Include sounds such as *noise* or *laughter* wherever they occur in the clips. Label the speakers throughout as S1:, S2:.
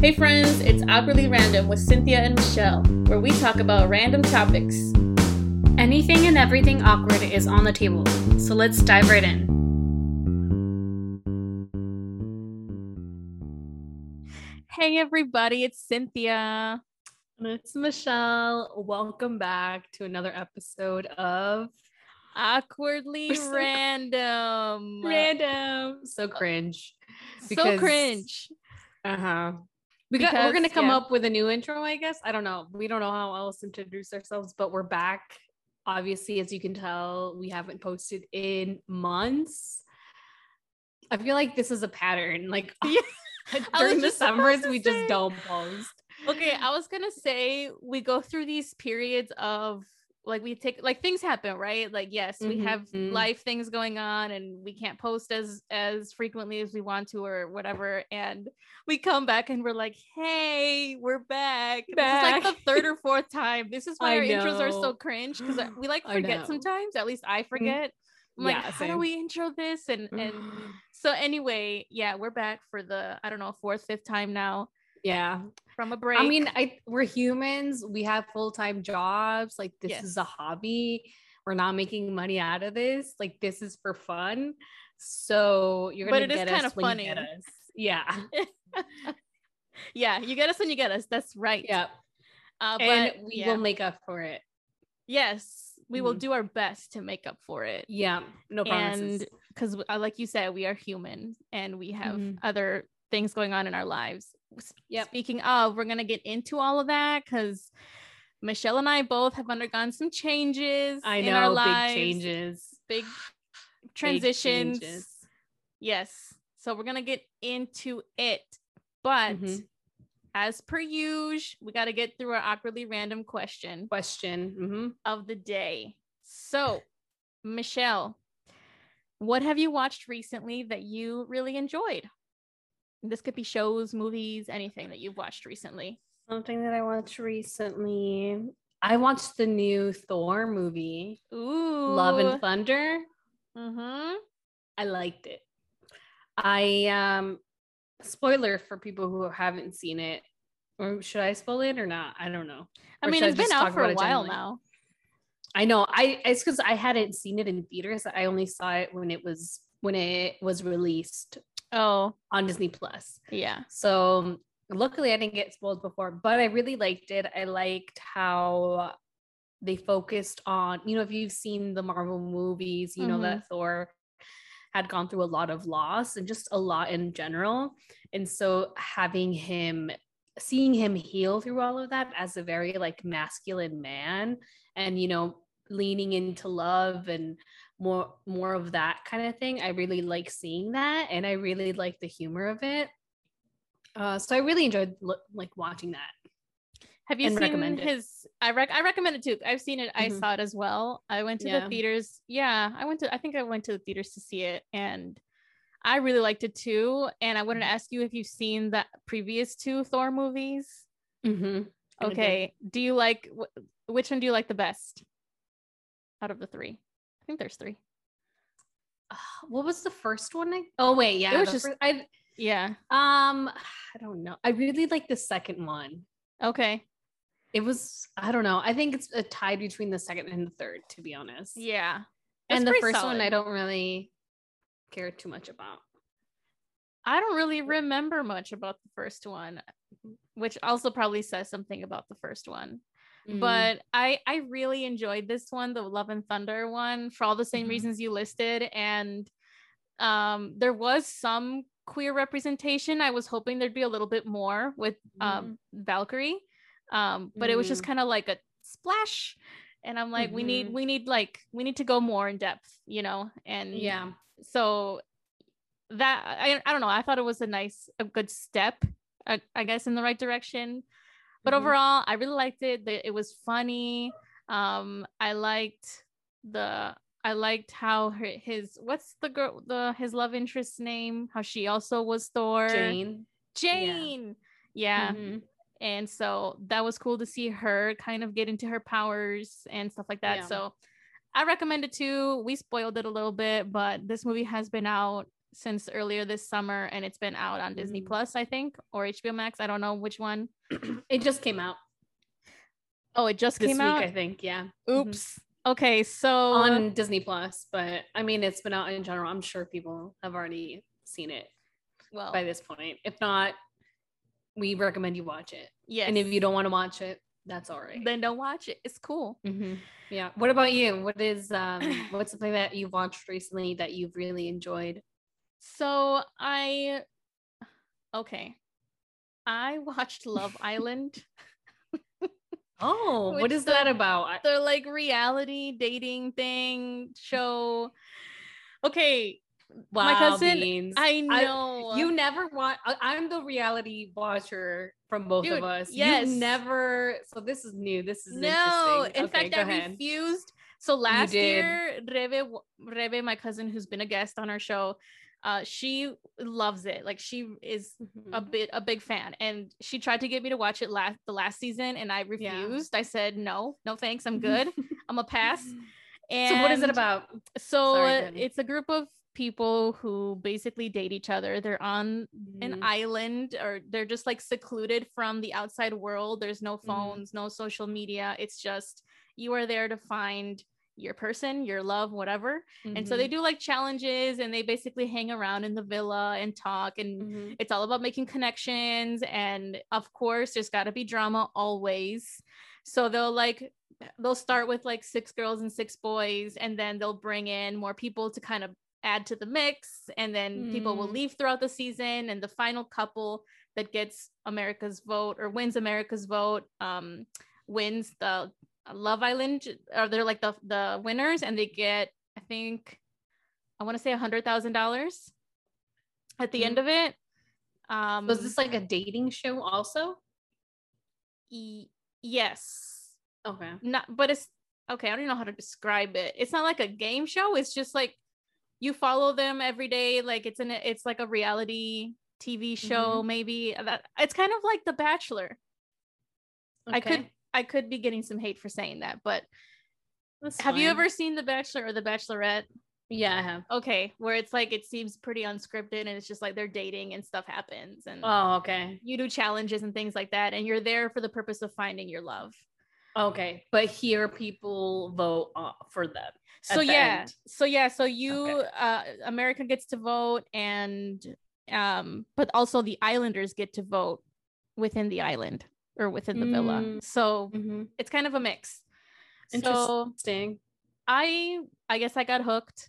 S1: Hey friends, it's Awkwardly Random with Cynthia and Michelle, where we talk about random topics.
S2: Anything and everything awkward is on the table, so let's dive right in.
S1: Hey everybody, it's Cynthia.
S2: And it's Michelle. Welcome back to another episode of
S1: Awkwardly
S2: so-
S1: Random.
S2: Random. So cringe.
S1: So cringe.
S2: Uh huh. We got, we're gonna come
S1: yeah.
S2: up with a new intro, I guess. I don't know. We don't know how else to introduce ourselves, but we're back. Obviously, as you can tell, we haven't posted in months. I feel like this is a pattern. Like *laughs*
S1: Yeah. *laughs*
S2: During the summers, we
S1: say.
S2: just don't post.
S1: Okay, I was gonna say we go through these periods of like we take like things happen, right? Like yes, we have
S2: Mhm.
S1: life things going on and we can't post as as frequently as we want to or whatever. And we come back and we're like, hey, we're back. This is like the third or fourth time. This is why
S2: I
S1: our intros are so cringe because *sighs* we like forget sometimes. At least I forget. I'm like,
S2: Yeah,
S1: how do we intro this? And and *sighs* so anyway, yeah, we're back for the I don't know fourth, fifth time now
S2: yeah.
S1: from a break.
S2: I mean, I we're humans. We have full time jobs. Like this is a hobby. We're not making money out of this. Like this is for fun. So you're gonna
S1: it is
S2: get when you get
S1: funny.
S2: us. Yeah. *laughs*
S1: yeah, you get us when you get us. That's right.
S2: Yeah.
S1: Uh, but
S2: and we
S1: yeah.
S2: will make up for it.
S1: yes, we will
S2: Mhm.
S1: do our best to make up for it.
S2: Yeah. No promises.
S1: and because like you said, we are human and we have
S2: Mhm.
S1: other things going on in our lives.
S2: Yep.
S1: Speaking of, we're gonna get into all of that because Michelle and I both have undergone some changes
S2: I
S1: in our
S2: know
S1: lives.
S2: big changes.
S1: big *sighs*
S2: big
S1: transitions.
S2: changes.
S1: Yes. So we're gonna get into it. But
S2: Mhm.
S1: as per usual, we gotta get through our awkwardly random question
S2: Question. Mhm.
S1: of the day. So, Michelle, what have you watched recently that you really enjoyed? This could be shows, movies, anything that you've watched recently.
S2: Something that I watched recently. I watched the new Thor movie,
S1: Ooh.
S2: Love and Thunder.
S1: Mm-hmm.
S2: I liked it. I um spoiler for people who haven't seen it. Or should I spoil it or not? I don't know.
S1: I
S2: Or
S1: mean,
S2: should I
S1: it's been out for a while now.
S2: I know. I it's because I hadn't seen it in theaters. I only saw it when it was when it was released
S1: Oh,
S2: on Disney Plus.
S1: yeah.
S2: So luckily I didn't get spoiled before, but I really liked it. I liked how they focused on, you know, if you've seen the Marvel movies, you know
S1: Mhm.
S2: that Thor had gone through a lot of loss and just a lot in general. And so having him seeing him heal through all of that as a very like masculine man and you know leaning into love and more more of that kind of thing i really like seeing that and i really like the humor of it uh so i really enjoyed lo- like watching that
S1: Have you seen his? I rec. I recommend it too. I've seen it. I
S2: Mhm.
S1: saw it as well. I went to the theaters. Yeah, I went to. I think I went to the theaters to see it, and I really liked it too. And I wanted to ask you if you've seen the previous two Thor movies.
S2: mm-hmm.
S1: Okay. Do you like wh- which one? Do you like the best out of the three? I think there's three.
S2: what was the first one I- oh wait yeah
S1: it
S2: was
S1: just-
S2: fir- I
S1: Yeah.
S2: um i don't know i really like the second one
S1: Okay.
S2: it was i don't know i think it's a tie between the second and the third to be honest
S1: Yeah.
S2: and the first one i don't really care too much about
S1: I don't really remember much about the first one, which also probably says something about the first one.
S2: Mm.
S1: but I I really enjoyed this one, the Love and Thunder one, for all the same
S2: Mhm.
S1: reasons you listed, and um, there was some queer representation. I was hoping there'd be a little bit more with um Valkyrie, um, but it was just
S2: Mm.
S1: kind of like a splash, and I'm like, we need
S2: Mhm.
S1: we need like we need to go more in depth, you know, and
S2: yeah
S1: so that I, I don't know i thought it was a nice a good step I, I guess in the right direction but
S2: Mhm.
S1: overall i really liked it. It was funny. Um i liked the i liked how her, his what's the girl the his love interest's name? How she also was thor.
S2: Jane?
S1: Jane! Yeah.
S2: Mhm.
S1: and so that was cool to see her kind of get into her powers and stuff like that.
S2: Yeah.
S1: so i recommend it too. We spoiled it a little bit but this movie has been out since earlier this summer and it's been out on Disney
S2: Mhm.
S1: Plus, I think, or HBO Max. I don't know which one. *clears throat*
S2: it just came out
S1: Oh, it just
S2: this
S1: came
S2: week,
S1: out.
S2: I think. Yeah.
S1: Oops. Okay, so
S2: On Disney Plus, but I mean, it's been out in general. I'm sure people have already seen it
S1: well,
S2: by this point. If not, we recommend you watch it.
S1: Yeah.
S2: And if you don't want to watch it, that's all right.
S1: then don't watch it. It's cool.
S2: Mhm. Yeah. What about you? What is um what's something that you've watched recently that you've really enjoyed?
S1: So I okay. I watched Love *laughs* Island.
S2: Oh, what is
S1: the-
S2: that about?
S1: The like reality dating thing show. Okay,
S2: Wow,
S1: cousin-
S2: beans.
S1: I know.
S2: you never watch. I'm the reality watcher from both
S1: Dude,
S2: of us.
S1: yes.
S2: You never. So this is new. This is
S1: no. In
S2: Okay,
S1: fact, I
S2: ahead.
S1: refused. So last year, Rebe, w- Rebe, my cousin who's been a guest on our show, uh, she loves it. Like she is a
S2: Mhm.
S1: bit a big fan, and she tried to get me to watch it last the last season, and I
S2: Yeah.
S1: refused. I said no, no thanks, I'm good. *laughs* I'm a pass. And
S2: so what is it about?
S1: So
S2: Sorry,
S1: it's a group of people who basically date each other. They're on an
S2: Mhm.
S1: island or they're just like secluded from the outside world. There's no
S2: Mhm.
S1: phones, no social media. It's just you are there to find your person, your love, whatever. And so they
S2: Mhm.
S1: do like challenges and they basically hang around in the villa and talk and
S2: Mhm.
S1: it's all about making connections and of course there's got to be drama always so they'll like they'll start with like six girls and six boys and then they'll bring in more people to kind of add to the mix and then people will
S2: Mm.
S1: leave throughout the season and the final couple that gets america's vote or wins america's vote um wins the Uh, love island are they're like the the winners and they get i think i want to say a hundred thousand dollars at the end mm-hmm. of it um
S2: Was this like a dating show also?
S1: y- yes
S2: Okay.
S1: not but it's okay i don't even know how to describe it it's not like a game show it's just like you follow them every day like it's an it's like a reality tv show mm-hmm. maybe that it's kind of like the bachelor i could
S2: Okay.
S1: I could be getting some hate for saying that but
S2: That's
S1: have you ever seen the bachelor or the bachelorette
S2: Yeah, I have.
S1: okay where it's like it seems pretty unscripted and it's just like they're dating and stuff happens and
S2: Oh, okay.
S1: you do challenges and things like that and you're there for the purpose of finding your love
S2: Okay. But here people vote uh, for them.
S1: so yeah so yeah so you
S2: Okay.
S1: uh america gets to vote and um but also the islanders get to vote within the island or within the villa
S2: Mm.
S1: so
S2: Mm-hmm.
S1: it's kind of a mix so
S2: Interesting.
S1: i i guess i got hooked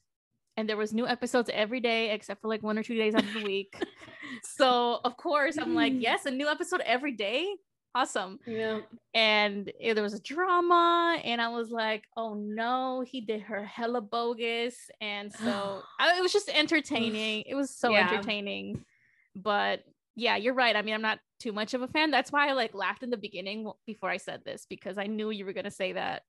S1: and there was new episodes every day except for like one or two days out of the week *laughs* so of course i'm like *laughs* yes a new episode every day awesome
S2: yeah.
S1: and it- there was a drama and i was like oh no he did her hella bogus and *sighs* so I, it was just entertaining it was so
S2: Yeah.
S1: entertaining but yeah you're right i mean i'm not too much of a fan that's why i like laughed in the beginning before i said this because i knew you were going to say that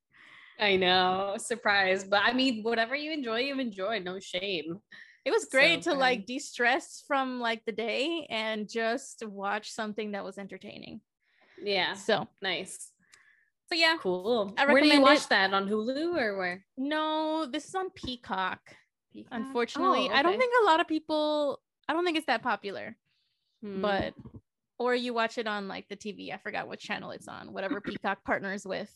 S2: I know. Surprise. But I mean, whatever you enjoy, you enjoy. No shame.
S1: it was great
S2: So
S1: to like de-stress from like the day and just watch something that was entertaining
S2: Yeah.
S1: so
S2: Nice.
S1: so yeah
S2: Cool.
S1: I
S2: Where do you watch
S1: it.
S2: that? On Hulu or where?
S1: no this is on peacock
S2: Peacock?
S1: unfortunately
S2: Oh,
S1: i don't think a lot of people i don't think it's that popular
S2: Hmm.
S1: but or you watch it on like the tv i forgot what channel it's on whatever *clears throat* peacock partners with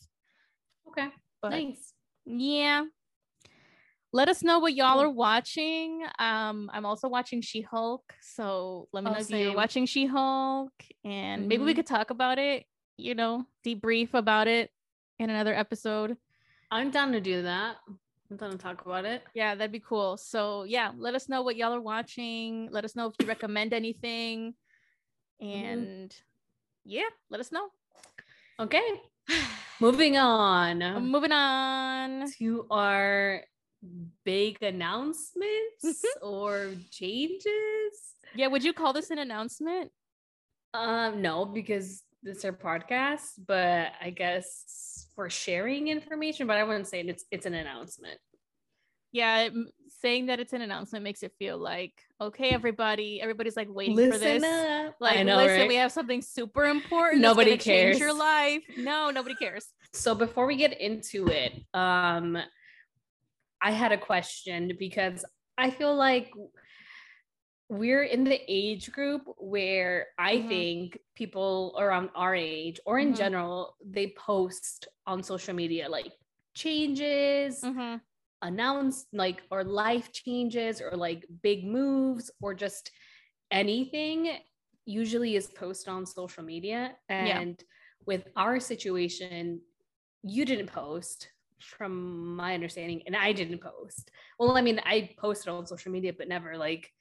S2: okay.
S1: but
S2: nice.
S1: yeah let us know what y'all are watching um i'm also watching she-hulk so let me
S2: Oh,
S1: know if you're watching she-hulk and maybe we
S2: Mhm.
S1: could talk about it you know debrief about it in another episode
S2: I'm down to do that. I'm gonna talk about it.
S1: yeah that'd be cool so yeah let us know what y'all are watching let us know if you recommend anything
S2: Mm-hmm.
S1: and yeah let us know
S2: Okay. *sighs* Moving on
S1: moving on
S2: to our big announcements or changes.
S1: yeah would you call this an announcement
S2: Um, no, because this is our podcast, but I guess we're sharing information, but I wouldn't say it's it's an announcement.
S1: yeah saying that it's an announcement makes it feel like okay everybody everybody's like waiting for this
S2: up.
S1: like
S2: I know,
S1: listen
S2: right?
S1: we have something super important
S2: Nobody
S1: change your life no nobody cares
S2: so before we get into it um i had a question because i feel like we're in the age group where I
S1: Mhm.
S2: think people around our age or in
S1: Mhm.
S2: general, they post on social media like changes,
S1: Mhm.
S2: announce like or life changes or like big moves or just anything usually is posted on social media
S1: Yeah.
S2: and with our situation you didn't post from my understanding and i didn't post well i mean i posted on social media but never like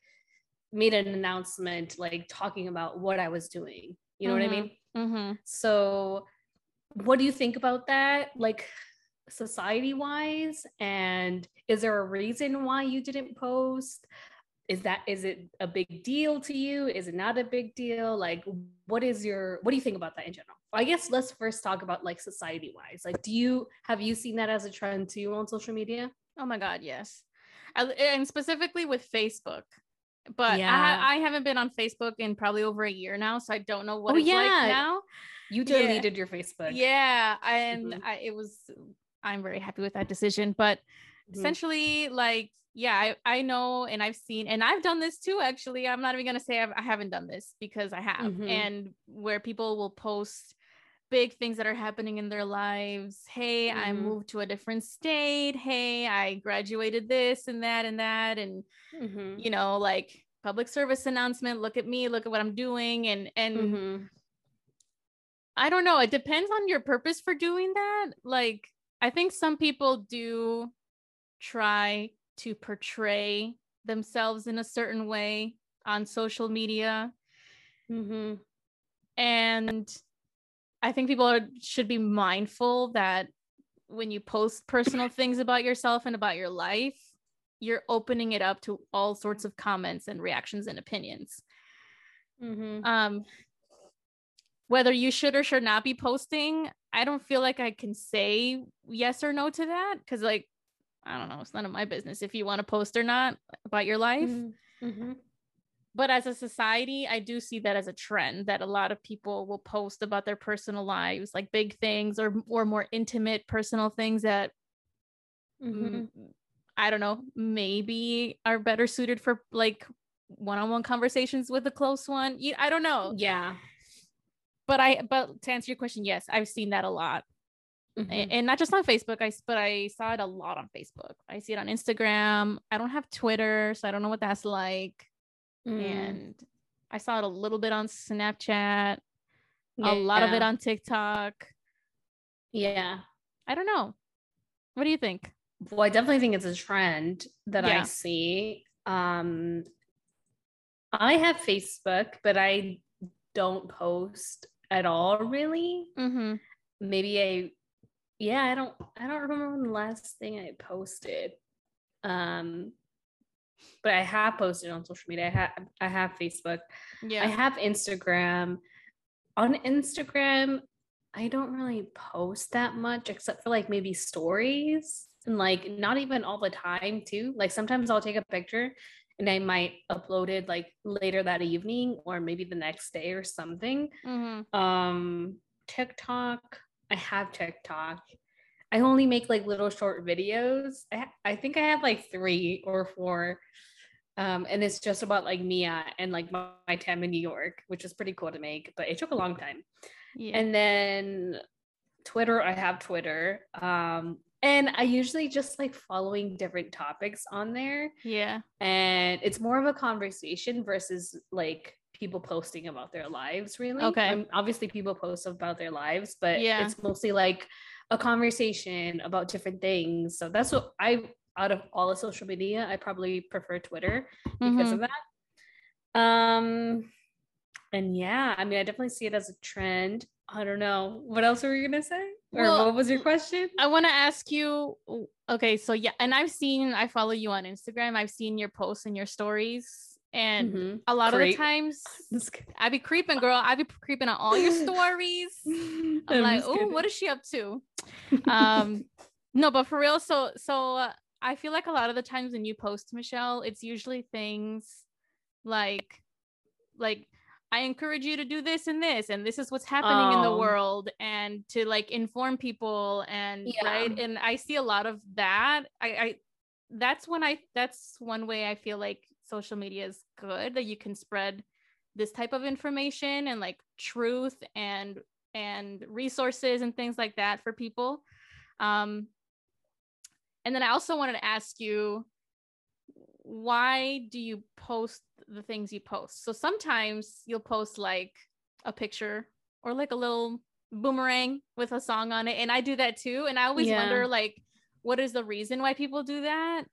S2: made an announcement like talking about what i was doing you know what i
S1: Mhm.
S2: mean
S1: Mhm.
S2: so, what do you think about that? Like, society wise? And is there a reason why you didn't post? Is that is it a big deal to you? Is it not a big deal? Like, what is your what do you think about that in general? I guess let's first talk about like society wise. Like, do you have you seen that as a trend too on social media?
S1: Oh my god, yes. I- And specifically with Facebook. But I,
S2: Yeah.
S1: ha- I haven't been on Facebook in probably over a year now, so I don't know what
S2: Oh,
S1: it's like now.
S2: You
S1: Yeah.
S2: deleted your Facebook.
S1: Yeah, and
S2: Mhm.
S1: I, it was I'm very happy with that decision. But
S2: Mhm.
S1: essentially, like, yeah, I, I know and I've seen and I've done this too. Actually, I'm not even gonna say I've, I haven't done this because I have,
S2: Mhm.
S1: and where people will post big things that are happening in their lives. Hey, I
S2: Mhm.
S1: moved to a different state. Hey, I graduated this and that and that, and
S2: Mhm.
S1: you know, like public service announcement. Look at me. Look at what I'm doing, and and
S2: Mhm.
S1: I don't know. It depends on your purpose for doing that. Like, I think some people do try to portray themselves in a certain way on social media.
S2: Mhm.
S1: And I think people are, should be mindful that when you post personal things about yourself and about your life, you're opening it up to all sorts of comments and reactions and opinions.
S2: Mhm.
S1: um whether you should or should not be posting i don't feel like i can say yes or no to that because like i don't know it's none of my business if you want to post or not about your life
S2: Mhm. Mhm.
S1: But as a society i do see that as a trend that a lot of people will post about their personal lives like big things or or more intimate personal things that
S2: Mhm.
S1: mm, i don't know maybe are better suited for like one-on-one conversations with a close one you, i don't know
S2: Yeah.
S1: but I but to answer your question, yes, I've seen that a lot,
S2: Mhm.
S1: and not just on Facebook. I but I saw it a lot on Facebook. I see it on Instagram. I don't have Twitter, so I don't know what that's like.
S2: Mm.
S1: And I saw it a little bit on Snapchat, a lot of it on TikTok.
S2: Yeah.
S1: I don't know. What do you think?
S2: Well, I definitely think it's a trend that I see. Um, I have Facebook, but I don't post at all really.
S1: Mm-hmm.
S2: Maybe I yeah, I don't I don't remember when the last thing I posted. Um but I have posted on social media. I have I have Facebook.
S1: Yeah.
S2: I have Instagram. On Instagram, I don't really post that much except for like maybe stories and like not even all the time too. Like sometimes I'll take a picture and I might upload it like later that evening or maybe the next day or something.
S1: mm-hmm.
S2: Um TikTok, I have TikTok. I only make like little short videos. I, ha- I think I have like three or four. Um, and it's just about like Mia and like my, my time in New York, which is pretty cool to make, but it took a long time.
S1: Yeah.
S2: And then Twitter, I have Twitter. Um, and I usually just like following different topics on there.
S1: yeah.
S2: And it's more of a conversation versus like people posting about their lives, really.
S1: Okay.
S2: Um, obviously, people post about their lives, but
S1: Yeah.
S2: it's mostly like a conversation about different things. So that's what I, out of all the social media, I probably prefer Twitter because
S1: Mhm.
S2: of that. Um, and yeah, I mean, I definitely see it as a trend. I don't know. What else were you gonna say? Or
S1: Well,
S2: what was your question?
S1: I want to ask you. Okay, so yeah, and I've seen. I follow you on Instagram. I've seen your posts and your stories, and
S2: Mhm.
S1: a lot of the times. I be creeping, girl. I be creeping on all your *laughs* stories. *laughs* I'm,
S2: I'm
S1: like, oh, what is she up to? *laughs* Um, no, but for real. So, so uh, I feel like a lot of the times when you post, Michelle, it's usually things like, like. I encourage you to do this and this, and this is what's happening in the
S2: Oh.
S1: world, and to like inform people, and
S2: Yeah.
S1: right. And I see a lot of that. I, I that's when I that's one way I feel like social media is good that you can spread this type of information and like truth and and resources and things like that for people. Um, and then I also wanted to ask you why do you post the things you post? So sometimes you'll post like a picture or like a little boomerang with a song on it and I do that too and I always yeah. wonder like what is the reason why people do that?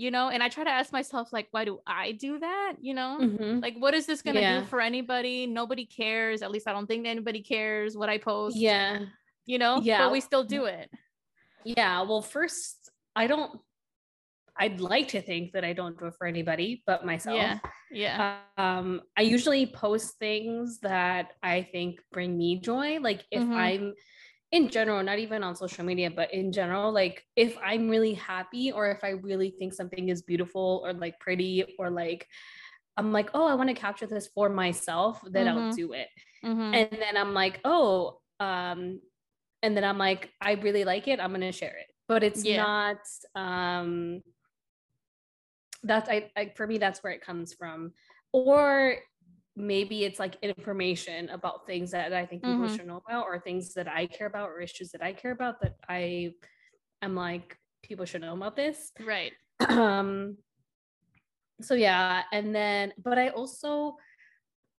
S1: You know, and I try to ask myself like why do I do that? You know? Mm-hmm. Like what is this going to yeah. do for anybody? Nobody cares. At least I don't think anybody cares what I post.
S2: Yeah.
S1: You know? Yeah. But we still do it.
S2: Yeah, well first I don't I'd like to think that I don't do it for anybody but myself.
S1: Yeah. Yeah.
S2: Um, I usually post things that I think bring me joy. Like if mm-hmm. I'm in general, not even on social media, but in general, like if I'm really happy or if I really think something is beautiful or like pretty or like I'm like, oh, I want to capture this for myself, then mm-hmm. I'll do it. Mm-hmm. And then I'm like, oh, um, and then I'm like, I really like it, I'm gonna share it. But it's yeah. not um that's I, I for me that's where it comes from or maybe it's like information about things that I think people mm-hmm. should know about or things that I care about or issues that I care about that I am like people should know about this.
S1: Right.
S2: Um so yeah, and then but I also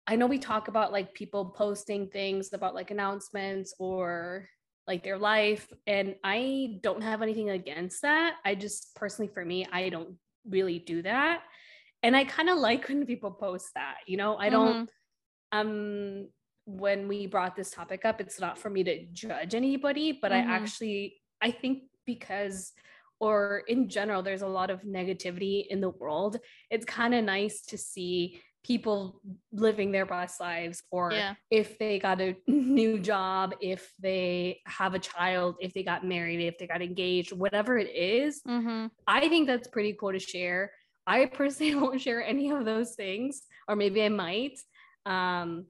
S2: I know we talk about like people posting things about like announcements or like their life and I don't have anything against that. I just personally for me I don't really do that and i kind of like when people post that you know i don't mm-hmm. um when we brought this topic up it's not for me to judge anybody but mm-hmm. i actually i think because or in general there's a lot of negativity in the world it's kind of nice to see people living their best lives or yeah. if they got a *laughs* new job if they have a child if they got married if they got engaged whatever it is, mm-hmm. i think that's pretty cool to share i personally *laughs* won't share any of those things or maybe i might um,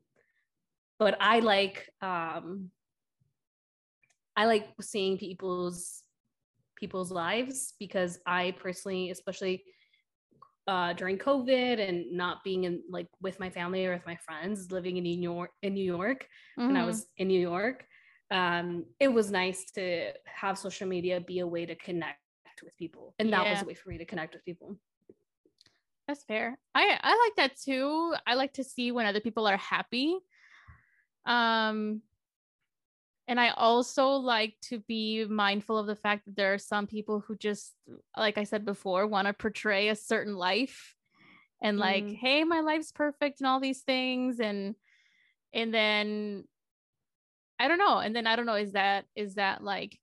S2: but i like um, i like seeing people's people's lives because i personally especially uh, during COVID and not being in like with my family or with my friends, living in New York in New York mm-hmm. when I was mm-hmm. in New York, um, it was nice to have social media be a way to connect with people, and that yeah. was a way for me to connect with people.
S1: That's fair. I I like that too. I like to see when other people are happy. Um, and I also like to be mindful of the fact that there are some people who just, like I said before, want to portray a certain life and like, mm. hey, my life's perfect and all these things. And, and then I don't know. And then I don't know, is that, is that like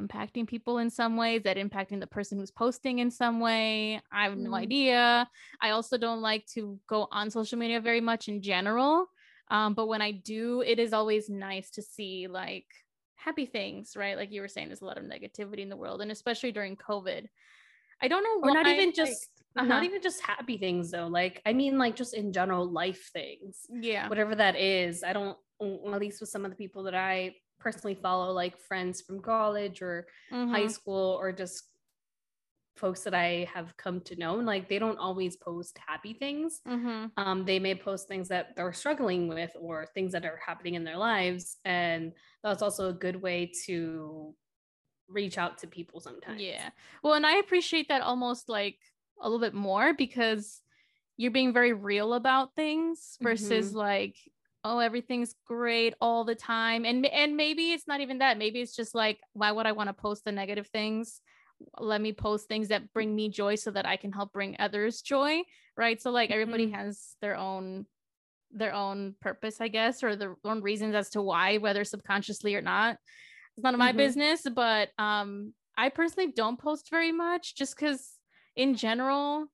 S1: impacting people in some way? Is that impacting the person who's posting in some way? I have no mm. idea. I also don't like to go on social media very much in general um, but when I do, it is always nice to see like happy things, right? Like you were saying, there's a lot of negativity in the world, and especially during COVID. I don't know.
S2: Or not even just like, uh-huh. not even just happy things though. Like I mean, like just in general life things.
S1: Yeah.
S2: Whatever that is. I don't. At least with some of the people that I personally follow, like friends from college or mm-hmm. high school, or just folks that I have come to know, and like they don't always post happy things. Mm-hmm. Um, they may post things that they're struggling with or things that are happening in their lives. And that's also a good way to reach out to people sometimes.
S1: Yeah. Well, and I appreciate that almost like a little bit more because you're being very real about things versus mm-hmm. like oh everything's great all the time and and maybe it's not even that maybe it's just like why would i want to post the negative things let me post things that bring me joy so that I can help bring others joy, right? So like everybody mm-hmm. has their own their own purpose, I guess, or their own reasons as to why, whether subconsciously or not. It's none of my mm-hmm. business, but um I personally don't post very much just cuz in general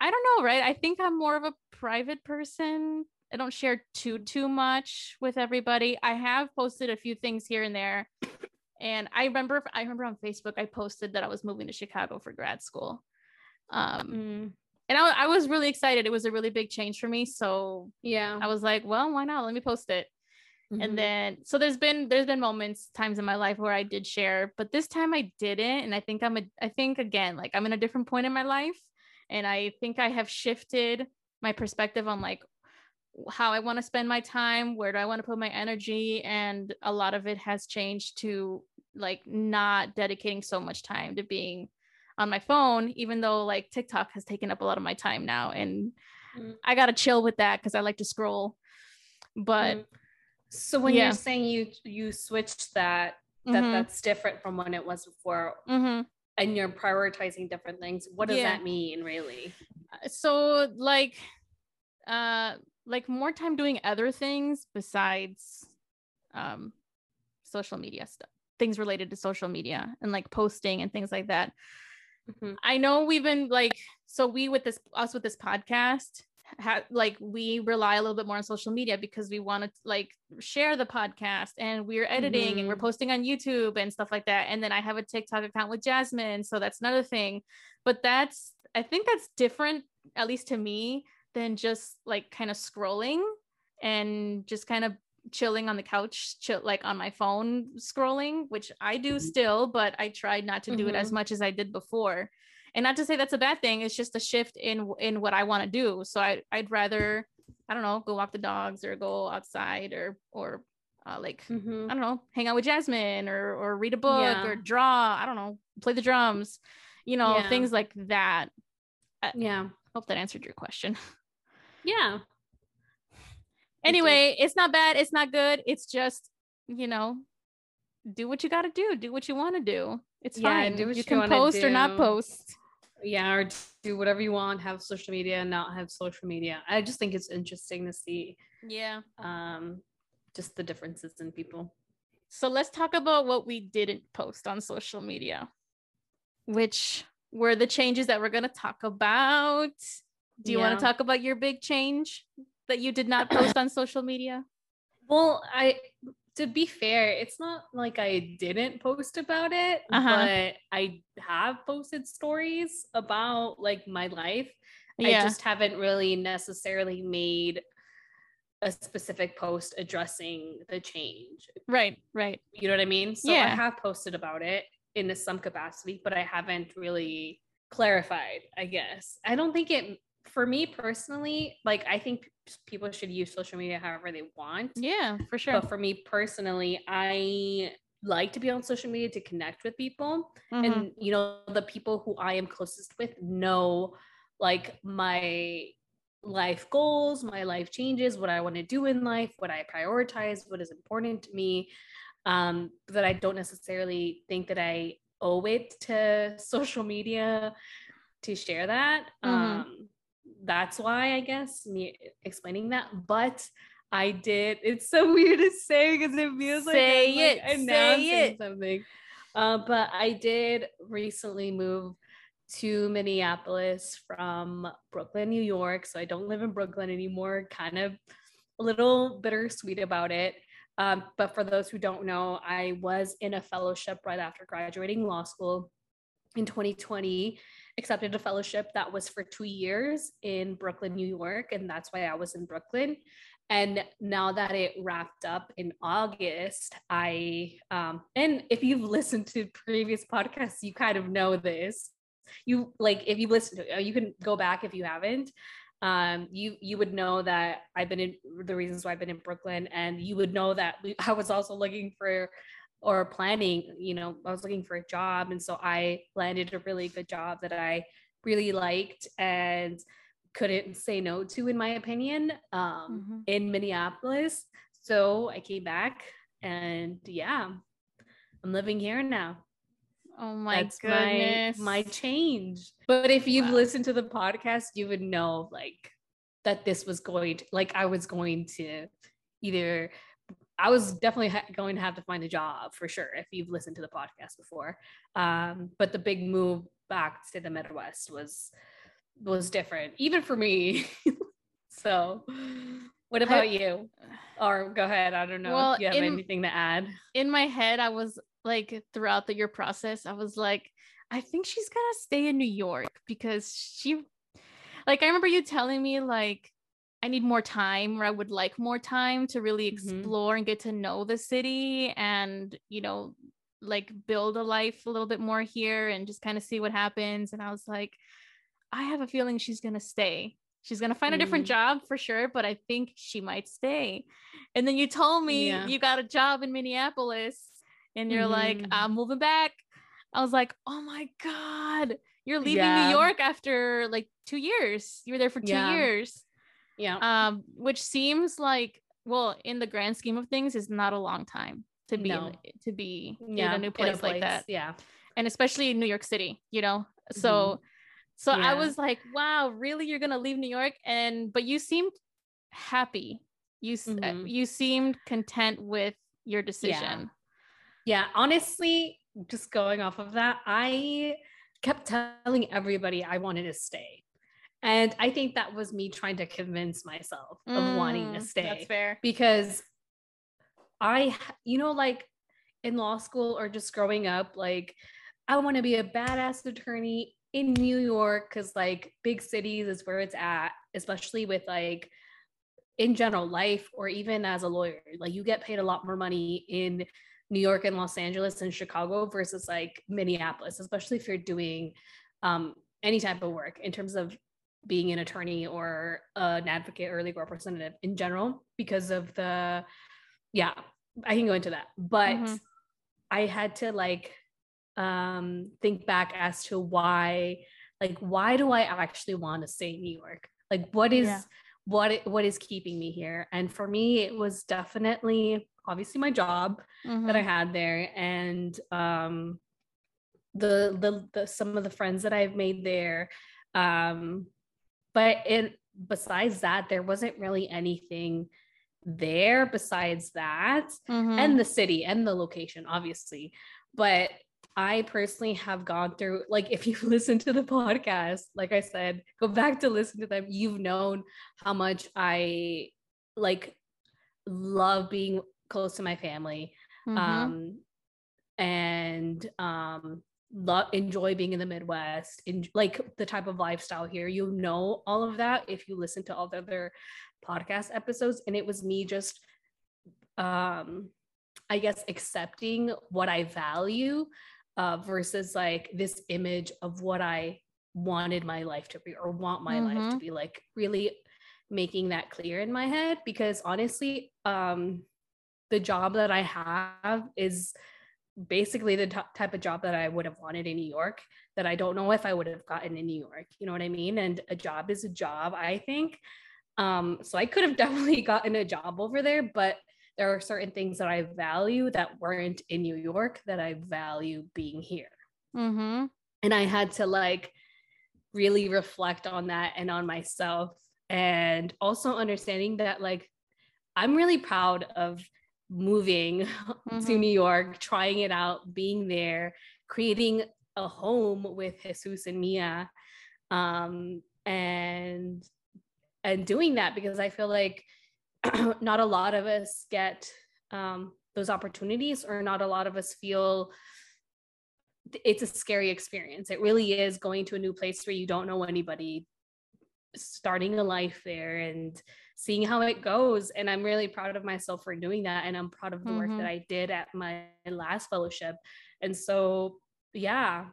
S1: I don't know, right? I think I'm more of a private person. I don't share too too much with everybody. I have posted a few things here and there and I remember I remember on Facebook I posted that I was moving to Chicago for grad school. Um mm. and I, I was really excited. It was a really big change for me. So
S2: yeah,
S1: I was like, well, why not? Let me post it.
S2: Mhm.
S1: and then so there's been there's been moments times in my life where i did share but this time i didn't and i think i'm a i think again like i'm in a different point in my life and i think i have shifted my perspective on like how i want to spend my time where do i want to put my energy and a lot of it has changed to like not dedicating so much time to being on my phone even though like tiktok has taken up a lot of my time now and
S2: Mm.
S1: i gotta chill with that because i like to scroll but
S2: Mhm. so when
S1: yeah.
S2: you're saying you you switched that that
S1: mhm,
S2: that's different from when it was before
S1: mhm.
S2: and you're prioritizing different things what does
S1: Yeah.
S2: that mean really
S1: so like uh like more time doing other things besides um social media stuff things related to social media and like posting and things like that
S2: Mhm.
S1: i know we've been like so we with this us with this podcast ha- like we rely a little bit more on social media because we want to like share the podcast and we're editing and we're
S2: Mhm.
S1: posting on youtube and stuff like that and then i have a tiktok account with jasmine so that's another thing but that's i think that's different at least to me than just like kind of scrolling and just kind of chilling on the couch chill like on my phone scrolling which i do still but i tried not to do it as
S2: Mhm.
S1: much as i did before and not to say that's a bad thing it's just a shift in in what i want to do so I, i'd rather i don't know go walk the dogs or go outside or or uh, like
S2: Mhm.
S1: i don't know hang out with jasmine or or read a book
S2: Yeah.
S1: or draw i don't know play the drums you know
S2: Yeah.
S1: things like that
S2: yeah
S1: hope that answered your question *laughs*
S2: yeah.
S1: Anyway it's not bad it's not good it's just you know do what you got to do do what you want to do it's
S2: Yeah,
S1: fine.
S2: do what
S1: you
S2: you
S1: can post or not post.
S2: Yeah or do whatever you want have social media and not have social media. I just think it's interesting to see
S1: yeah.
S2: um just the differences in people.
S1: So let's talk about what we didn't post on social media which were the changes that we're going to talk about do you want to talk about your big change that you did not post on social media?
S2: Well i to be fair it's not like i didn't post about it
S1: Uh-huh.
S2: but i have posted stories about like my life.
S1: Yeah.
S2: i just haven't really necessarily made a specific post addressing the change.
S1: Right right.
S2: You know what i mean? So i have posted about it in some capacity but i haven't really clarified i guess. I don't think it for me personally like i think people should use social media however they want
S1: yeah for sure
S2: but for me personally i like to be on social media to connect with people
S1: Mhm.
S2: and you know the people who i am closest with know like my life goals my life changes what i want to do in life what i prioritize what is important to me um that i don't necessarily think that i owe it to *laughs* social media to share that
S1: Mhm.
S2: um that's why i guess me explaining that but I did. It's so *laughs* weird to say because it feels like
S1: Say
S2: I'm
S1: it,
S2: like
S1: say it.
S2: something. Uh, but I did recently move to Minneapolis from Brooklyn, New York. So I don't live in Brooklyn anymore. Kind of a little bittersweet about it. Um, but for those who don't know, I was in a fellowship right after graduating law school in 2020 accepted a fellowship that was for two years in Brooklyn, New York. And that's why I was in Brooklyn. And now that it wrapped up in August, I, um, and if you've listened to previous podcasts, you kind of know this. You like, if you listen to you can go back if you haven't. Um, you you would know that I've been in the reasons why I've been in Brooklyn, and you would know that I was also looking for or planning, you know, I was looking for a job. And so I landed a really good job that I really liked and couldn't say no to, in my opinion, um,
S1: Mhm.
S2: in Minneapolis. So I came back and yeah, I'm living here now.
S1: Oh my
S2: That's
S1: goodness.
S2: my my change. But if you've
S1: Wow.
S2: listened to the podcast, you would know like that this was going to like I was going to either I was definitely ha- going to have to find a job for sure if you've listened to the podcast before. Um, but the big move back to the Midwest was was different, even for me. *laughs* so, what about you? Or go ahead. I don't know
S1: Well,
S2: if you have
S1: in-
S2: anything to add.
S1: in my head, I was like throughout the year process, I was like, I think she's gonna stay in New York because she like I remember you telling me like I need more time or I would like more time to really
S2: Mhm.
S1: explore and get to know the city and, you know, like build a life a little bit more here and just kind of see what happens. And I was like, I have a feeling she's going to stay. She's going to find a different
S2: Mm.
S1: job for sure, but I think she might stay. And then you told me
S2: Yeah.
S1: you got a job in Minneapolis and you're like,
S2: Mhm.
S1: I'm moving back. I was like, oh my God, you're leaving
S2: Yeah.
S1: New York after like two years. You were there for two
S2: Yeah.
S1: years.
S2: Yeah.
S1: Um, which seems like, well, in the grand scheme of things, is not a long time to be
S2: No.
S1: in, to be
S2: yeah.
S1: in a new place, like that.
S2: Yeah.
S1: And especially in New York City, you know. So so I
S2: Mm-hmm. Yeah.
S1: was like, wow, really you're gonna leave New York? And but you seemed happy. You uh,
S2: Mhm.
S1: you seemed content with your decision.
S2: Yeah, honestly, just going off of that, I kept telling everybody I wanted to stay. And I think that was me trying to convince myself of wanting to
S1: Mm,
S2: stay
S1: That's fair.
S2: because I, you know, like in law school or just growing up, like I want to be a badass attorney in New York because like big cities is where it's at, especially with like in general life or even as a lawyer. Like you get paid a lot more money in New York and Los Angeles and Chicago versus like Minneapolis, especially if you're doing um, any type of work in terms of being an attorney or an advocate or legal representative in general because of the yeah i can go into that but
S1: Mhm.
S2: i had to like um think back as to why like why do i actually want to stay in new york like what is
S1: yeah.
S2: what what is keeping me here and for me it was definitely obviously my job that I
S1: Mhm.
S2: had there and um the, the the some of the friends that I've made there um but it besides that there wasn't really anything there besides that
S1: Mhm.
S2: and the city and the location obviously but I personally have gone through like if you *laughs* listen to the podcast like I said go back to listen to them you've known how much I like love being close to my family
S1: Mhm.
S2: um and um love enjoy being in the midwest in like the type of lifestyle here you know all of that if you listen to all the other podcast episodes and it was me just um i guess accepting what i value uh versus like this image of what i wanted my life to be or want my life to
S1: Mhm.
S2: be like really making that clear in my head because honestly um the job that I have is basically the t- type of job that I would have wanted in New York that I don't know if I would have gotten in New York. You know what I mean? And a job is a job, I think. Um, so I could have *laughs* definitely gotten a job over there, but there are certain things that I value that weren't in New York that I value being here.
S1: Mm-hmm.
S2: And I had to like really reflect on that and on myself and also understanding that like I'm really proud of moving *laughs* to
S1: Mhm.
S2: New York, trying it out, being there, creating a home with Jesus and Mia, um, and and doing that because I feel like *clears throat* not a lot of us get um, those opportunities, or not a lot of us feel it's a scary experience. It really is going to a new place where you don't know anybody, starting a life there, and seeing how it goes. And I'm really proud of myself for doing that. And I'm proud of the work
S1: Mhm.
S2: that I did at my last fellowship. And so, yeah,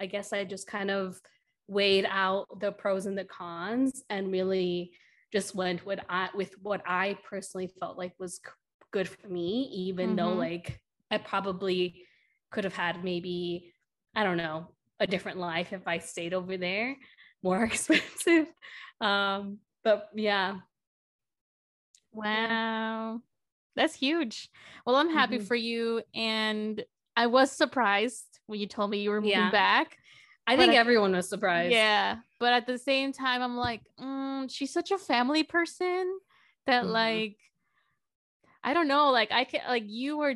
S2: I guess I just kind of weighed out the pros and the cons and really just went with I with what I personally felt like was good for me, even though
S1: Mhm.
S2: like I probably could have had maybe, I don't know, a different life if I stayed over there, more *laughs* expensive. Um, but yeah.
S1: Wow. That's huge. Well, I'm happy
S2: Mhm.
S1: for you. And I was surprised when you told me you were moving
S2: Yeah.
S1: back.
S2: I think
S1: I-
S2: everyone was surprised.
S1: Yeah. But at the same time, I'm like, mm, she's such a family person that,
S2: Mhm.
S1: like, I don't know. Like, I can, like, you were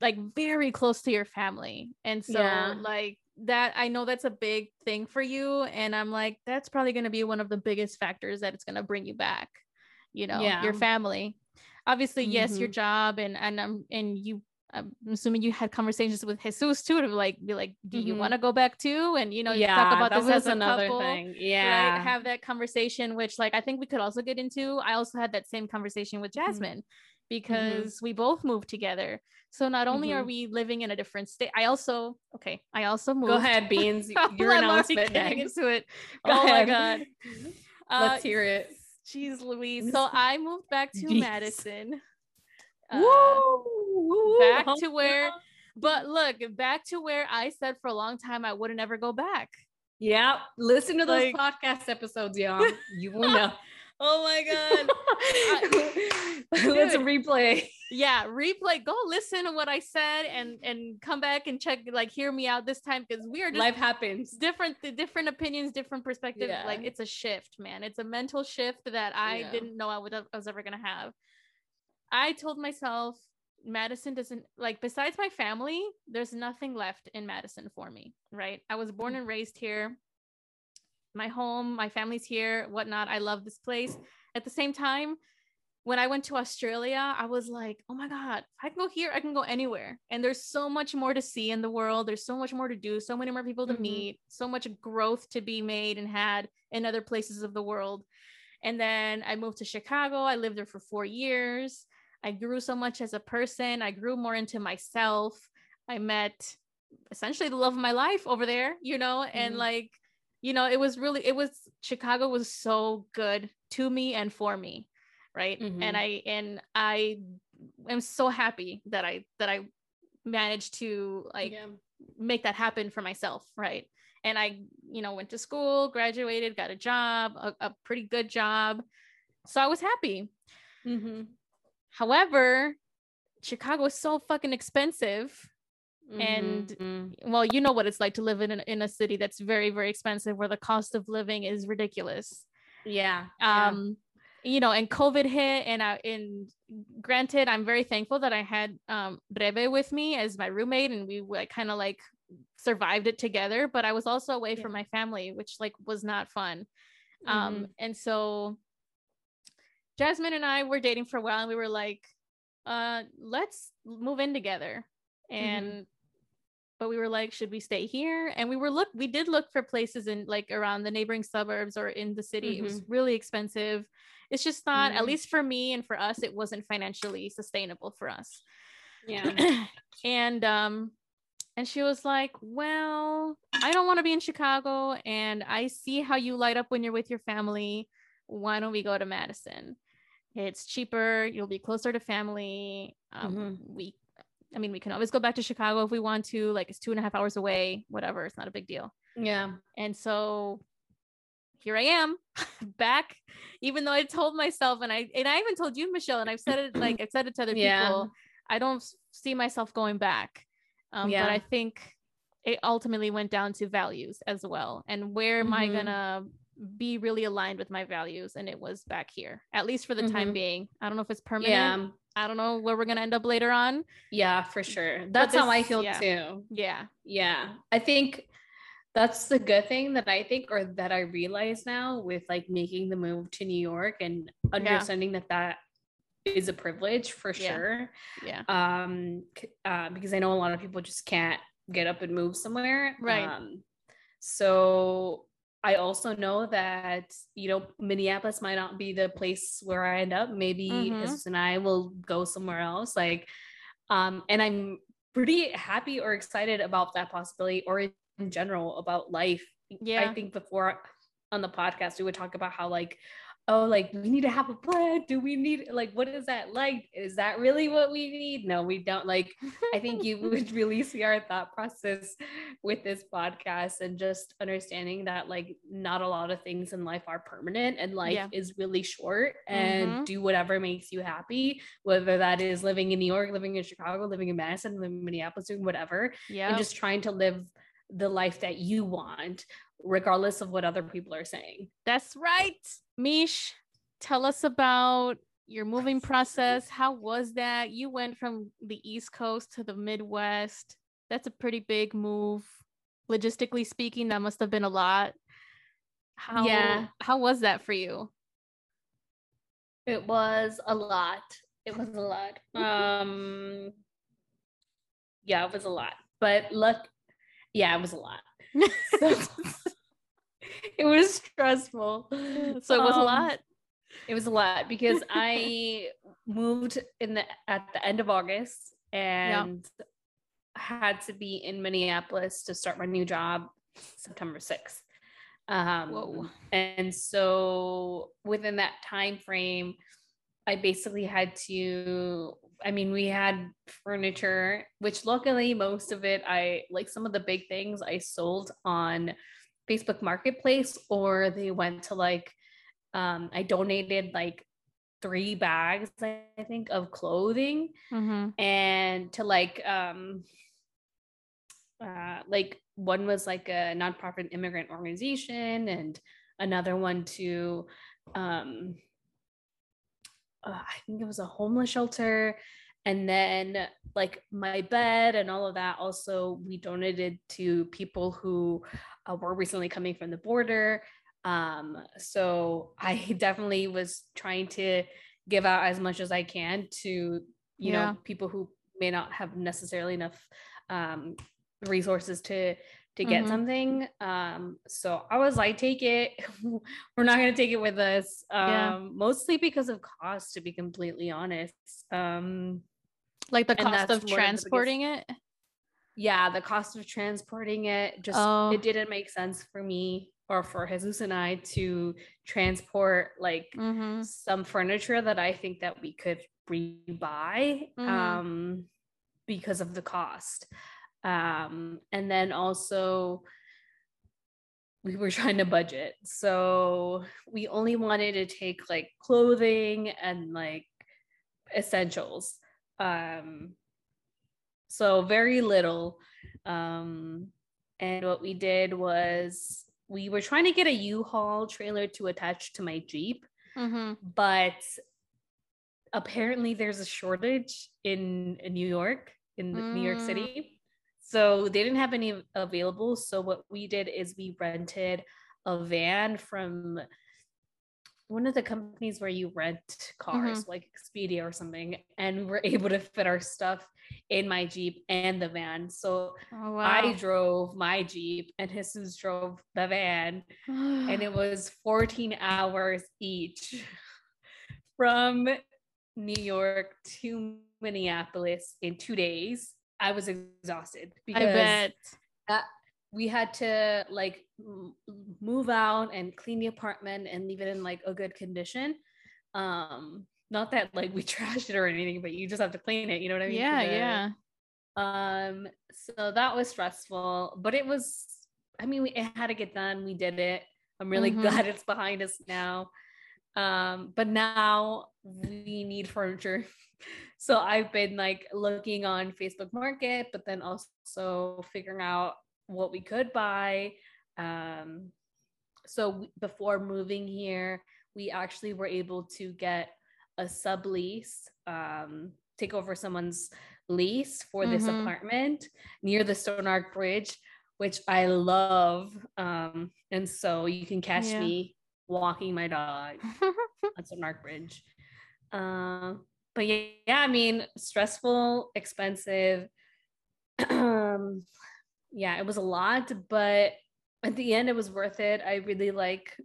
S1: like very close to your family. And so,
S2: Yeah.
S1: like, that I know that's a big thing for you. And I'm like, that's probably going to be one of the biggest factors that it's going to bring you back, you know,
S2: Yeah.
S1: your family. Obviously, yes, your
S2: Mhm.
S1: job and, and, um, and you, I'm assuming you had conversations with Jesus too to like be like, do you
S2: Mhm.
S1: want to go back too? And you know, you
S2: yeah,
S1: talk about
S2: that
S1: this
S2: was
S1: as a
S2: another
S1: couple,
S2: thing.
S1: right?
S2: Yeah.
S1: Have that conversation, which like I think we could also get into. I also had that same conversation with
S2: Mhm.
S1: Jasmine because we both moved together. So not only are
S2: Mhm.
S1: we living in a different state, I also okay, I also moved.
S2: Go ahead, Beans. *laughs* Your announcement next.
S1: into it.
S2: Go
S1: oh my god. Uh,
S2: Let's hear it.
S1: Jeez Louise. So I moved back to
S2: Jeez.
S1: Madison. Uh,
S2: Woo! Woo!
S1: back to where- but look, back to where I said for a long time I wouldn't ever go back.
S2: Yeah, listen to those
S1: Like-
S2: podcast episodes, y'all. You will know. *laughs*
S1: Oh my
S2: god. *laughs*
S1: Let's
S2: replay.
S1: yeah, replay. Go listen to what I said and and come back and check like hear me out this time because we are just
S2: Life happens.
S1: different the different opinions different perspectives
S2: Yeah.
S1: like it's a shift man it's a mental shift that i
S2: Yeah.
S1: didn't know i would I was ever gonna have i told myself madison doesn't like besides my family there's nothing left in madison for me right i was born mm. and raised here my home my family's here whatnot i love this place at the same time when I went to Australia, I was like, oh my God, I can go here, I can go anywhere. And there's so much more to see in the world. There's so much more to do, so many more people to
S2: Mhm.
S1: meet, so much growth to be made and had in other places of the world. And then I moved to Chicago. I lived there for four years. I grew so much as a person. I grew more into myself. I met essentially the love of my life over there, you know, and
S2: Mhm.
S1: like, you know, it was really, it was, Chicago was so good to me and for me right
S2: Mhm.
S1: and i and i am so happy that i that i managed to like
S2: yeah.
S1: make that happen for myself right and i you know went to school graduated got a job a, a pretty good job so i was happy
S2: Mhm.
S1: however chicago is so fucking expensive And-
S2: Mhm.
S1: well you know what it's like to live in a, in a city that's very very expensive where the cost of living is ridiculous
S2: yeah. yeah.
S1: um you know and covid hit and i and granted i'm very thankful that i had um breve with me as my roommate and we like kind of like survived it together but i was also away from my family which like was not fun
S2: Mhm.
S1: um and so jasmine and i were dating for a while and we were like uh let's move in together and but we were like should we stay here and we were look we did look for places in like around the neighboring suburbs or in the city it was really expensive it's just not at
S2: Mhm.
S1: least for me and for us it wasn't financially sustainable for us
S2: yeah. *clears throat*
S1: and um and she was like well i don't want to be in chicago and i see how you light up when you're with your family why don't we go to madison it's cheaper you'll be closer to family um
S2: Mhm.
S1: we i mean we can always go back to chicago if we want to like it's two and a half hours away whatever it's not a big deal
S2: Yeah.
S1: and so here I am *laughs* back, even though I told myself and I and I even told you, Michelle, and I've said it like I've said it to other
S2: Yeah.
S1: people. I don't see myself going back. Um,
S2: Yeah.
S1: but I think it ultimately went down to values as well. And where am I
S2: Mhm.
S1: gonna be really aligned with my values? And it was back here, at least for the time
S2: Mhm.
S1: being. I don't know if it's permanent.
S2: Yeah.
S1: I don't know where we're gonna end up later on.
S2: Yeah, for sure. That's how I feel
S1: yeah.
S2: too.
S1: Yeah.
S2: Yeah. I think that's the good thing that I think or that I realize now with like making the move to New York and understanding that that is a privilege for sure.
S1: Yeah.
S2: Um uh, because I know a lot of people just can't get up and move somewhere.
S1: Right.
S2: Um so I also know that you know Minneapolis might not be the place where I end up. Maybe
S1: Mhm.
S2: Jesus and I will go somewhere else. Like, um, and I'm pretty happy or excited about that possibility, or in general about life.
S1: Yeah.
S2: I think before on the podcast we would talk about how like, oh, like we need to have a plan. Do we need like what is that like? Is that really what we need? No, we don't. Like, I think you *laughs* would really see our thought process with this podcast and just understanding that like not a lot of things in life are permanent and life
S1: Yeah.
S2: is really short and
S1: Mhm.
S2: do whatever makes you happy, whether that is living in New York, living in Chicago, living in Madison, living in Minneapolis, doing whatever,
S1: Yeah.
S2: and just trying to live the life that you want, regardless of what other people are saying.
S1: That's right. Mish, tell us about your moving process. How was that? You went from the East Coast to the Midwest. That's a pretty big move. Logistically speaking, that must have been a lot. How
S2: Yeah.
S1: how was that for you?
S2: It was a lot. It was a lot. *laughs* Um yeah, it was a lot. But look, yeah, it was a lot. So *laughs* *laughs* it was stressful.
S1: so it was a
S2: Um,
S1: lot.
S2: It was a lot because I *laughs* moved in the at the end of August and had to be in Minneapolis to start my new job September 6th. Um
S1: Whoa.
S2: and so within that time frame I basically had to I mean we had furniture which luckily most of it I like some of the big things I sold on Facebook Marketplace or they went to like um I donated like three bags I think of clothing
S1: Mm-hmm.
S2: and to like um uh like one was like a nonprofit immigrant organization and another one to um uh, I think it was a homeless shelter and then like my bed and all of that also we donated to people who uh, were recently coming from the border um so *laughs* I definitely was trying to give out as much as I can to you
S1: Yeah.
S2: know people who may not have necessarily enough um resources to to get
S1: Mhm.
S2: something um so i was like take it *laughs* we're not going to take it with us um
S1: Yeah.
S2: mostly because of cost to be completely honest um
S1: Like the cost of
S2: one of biggest-
S1: transporting it.
S2: yeah the cost of transporting it just
S1: Oh.
S2: it didn't make sense for me or for jesus and i to transport like
S1: Mm-hmm.
S2: some furniture that I think that we could rebuy
S1: Mhm.
S2: um, because of the cost. Um, and then also we were *laughs* trying to budget. So we only wanted to take like clothing and like essentials. Um, so very little. Um, and what we did was we were trying to get a U-Haul trailer to attach to my Jeep
S1: Mm-hmm.
S2: but apparently there's a shortage in, in New York, in New York
S1: Mm.
S2: City. So they didn't have any available. So what we did is we rented a van from one of the companies where you rent cars, mm-hmm. like Expedia or something, and we were *laughs* able to fit our stuff in my Jeep and the van. So
S1: Oh wow.
S2: I drove my Jeep and Jesus drove the van and it *sighs* was 14 hours each *laughs* from New York to Minneapolis in two days. I was exhausted
S1: I
S2: because
S1: bet.
S2: that- we had to like move out and clean the apartment and leave it in like a good condition. Um, not that like we *laughs* trashed it or anything, but you just have to clean it. You know what I mean?
S1: Yeah,
S2: the-
S1: yeah.
S2: um, so that was stressful, but it was, I mean, we, it had to get done. We did it. I'm really
S1: Mhm.
S2: glad *laughs* it's behind us now. Um, but now we need furniture. *laughs* So I've been like looking on Facebook Market, but then also figuring out what we could buy. Um, so before moving here, we actually were able to get a sublease, um, take over someone's lease for this
S1: Mhm.
S2: apartment near the Stone Arch Bridge, which I love. Um, and so you can catch
S1: Yeah.
S2: me walking my dog *laughs* on Stone Arch Bridge. Um, but yeah, yeah, I mean, stressful, expensive. *clears throat* um, yeah, it was a lot, but at the end, it was worth it. I really like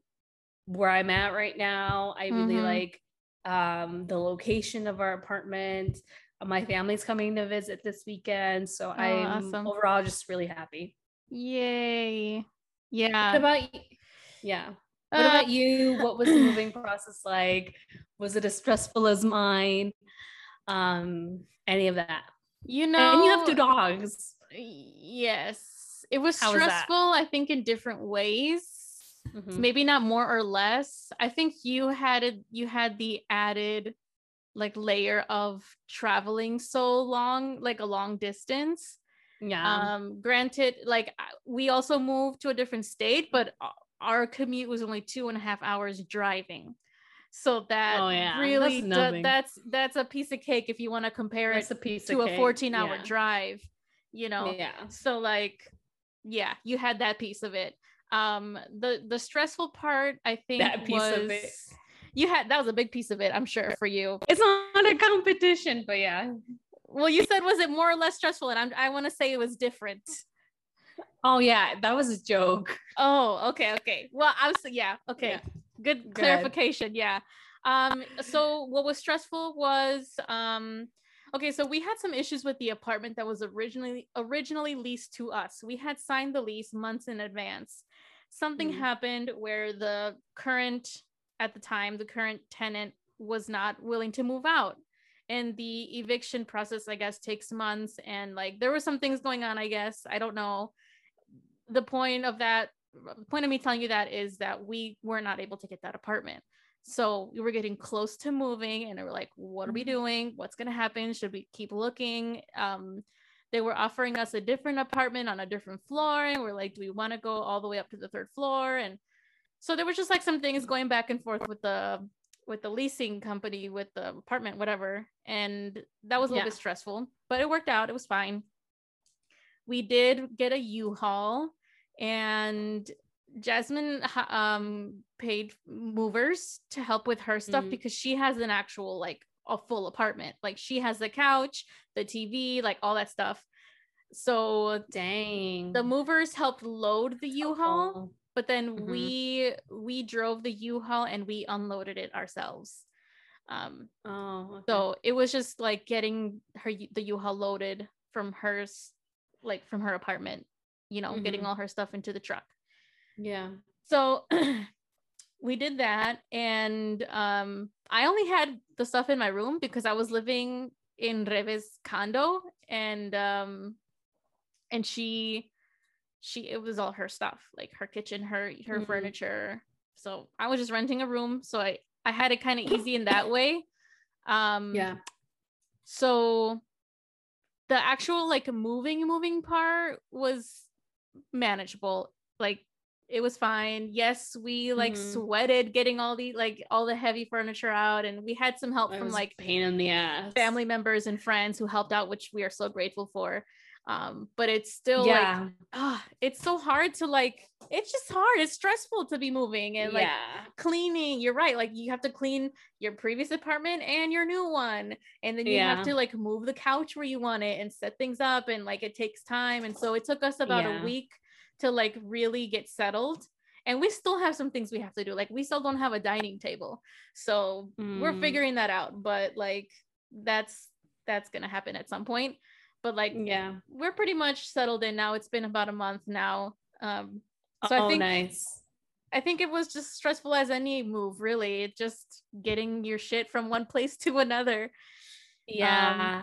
S2: where I'm at right now. I really
S1: Mhm.
S2: like um, the location of our apartment. My family's coming to visit this weekend, so I'm
S1: Oh, awesome.
S2: overall just really happy.
S1: Yay.
S2: What
S1: Yeah.
S2: about you? Yeah. What
S1: Uh,
S2: about you? What was the moving *laughs* process like? Was it as stressful as mine? Um, any of that?
S1: you know
S2: and you have two dogs.
S1: Yes. It was
S2: How was
S1: stressful, I think, in different ways.
S2: Mhm.
S1: Maybe not more or less. I think you had it you had the added like layer of traveling so long, like a long distance.
S2: Yeah.
S1: um granted like we also moved to a different state but our commute was only two and a half hours driving so that
S2: Oh, yeah.
S1: really
S2: That's nothing.
S1: that's that's a piece of cake if you want to compare
S2: That's
S1: it
S2: a piece
S1: to
S2: of
S1: a 14 hour
S2: Yeah.
S1: drive you know
S2: Yeah.
S1: so like yeah you had that piece of it um the the stressful part i think
S2: That piece
S1: was
S2: of it.
S1: you had that was a big piece of it i'm sure for you
S2: It's not a competition, but yeah.
S1: well, you said was it more or less stressful, and I'm, I want to say it was different.
S2: Oh yeah, that was a joke.
S1: Oh, okay, okay. Well, I was yeah, okay.
S2: Yeah.
S1: Good
S2: Go
S1: clarification. Yeah. Um. So what was stressful was um. Okay, so we had some issues with the apartment that was originally originally leased to us. We had signed the lease months in advance. Something
S2: Mhm.
S1: happened where the current at the time the current tenant was not willing to move out and the eviction process i guess takes months and like there were some things going on i guess i don't know the point of that the point of me telling you that is that we were not able to get that apartment so we were getting close to moving and they were like what are we
S2: Mhm.
S1: doing? What's going to happen? Should we keep looking? Um they were offering us a different apartment on a different floor and we're like do we want to go all the way up to the third floor? And so there was just like some things going back and forth with the with the leasing company with the apartment whatever and that was a little
S2: Yeah.
S1: bit stressful but it worked out it was fine. We did get a u-haul and jasmine um paid movers to help with her stuff
S2: Mhm.
S1: because she has an actual like a full apartment like she has the couch the tv like all that stuff so
S2: Dang.
S1: the movers helped load the u-haul
S2: Oh,
S1: but then
S2: Mhm.
S1: we we drove the u-haul and we unloaded it ourselves um
S2: Oh, okay.
S1: so it was just like getting her the u-haul loaded from hers like from her apartment you know getting
S2: Mhm.
S1: all her stuff into the truck
S2: yeah.
S1: so *clears throat* we did that and um i only had the stuff in my room because i was living in reve's condo and um and she she it was all her stuff like her kitchen her her
S2: Mhm.
S1: furniture so i was just renting a room so i i had it kind of easy in that way um
S2: Yeah.
S1: so the actual like moving moving part was manageable like it was fine yes we like
S2: Mhm.
S1: sweated getting all the like all the heavy furniture out and we had some help from like
S2: pain in the ass.
S1: family members and friends who helped out which we are so grateful for um but it's still
S2: yeah.
S1: like ah, it's so hard to like it's just hard it's stressful to be moving and like
S2: yeah.
S1: cleaning you're right like you have to clean your previous apartment and your new one and then you
S2: Yeah.
S1: have to like move the couch where you want it and set things up and like it takes time and so it took us about a week to like really get settled and we still have some things we have to do like we still don't have a dining table so we're
S2: Mm.
S1: figuring that out but like that's that's gonna happen at some point but like
S2: Yeah.
S1: we're pretty much settled in now it's been about a month now um so
S2: oh,
S1: i think
S2: nice.
S1: I think it was just stressful as any move, really. It just getting your shit from one *laughs* place to another.
S2: Yeah.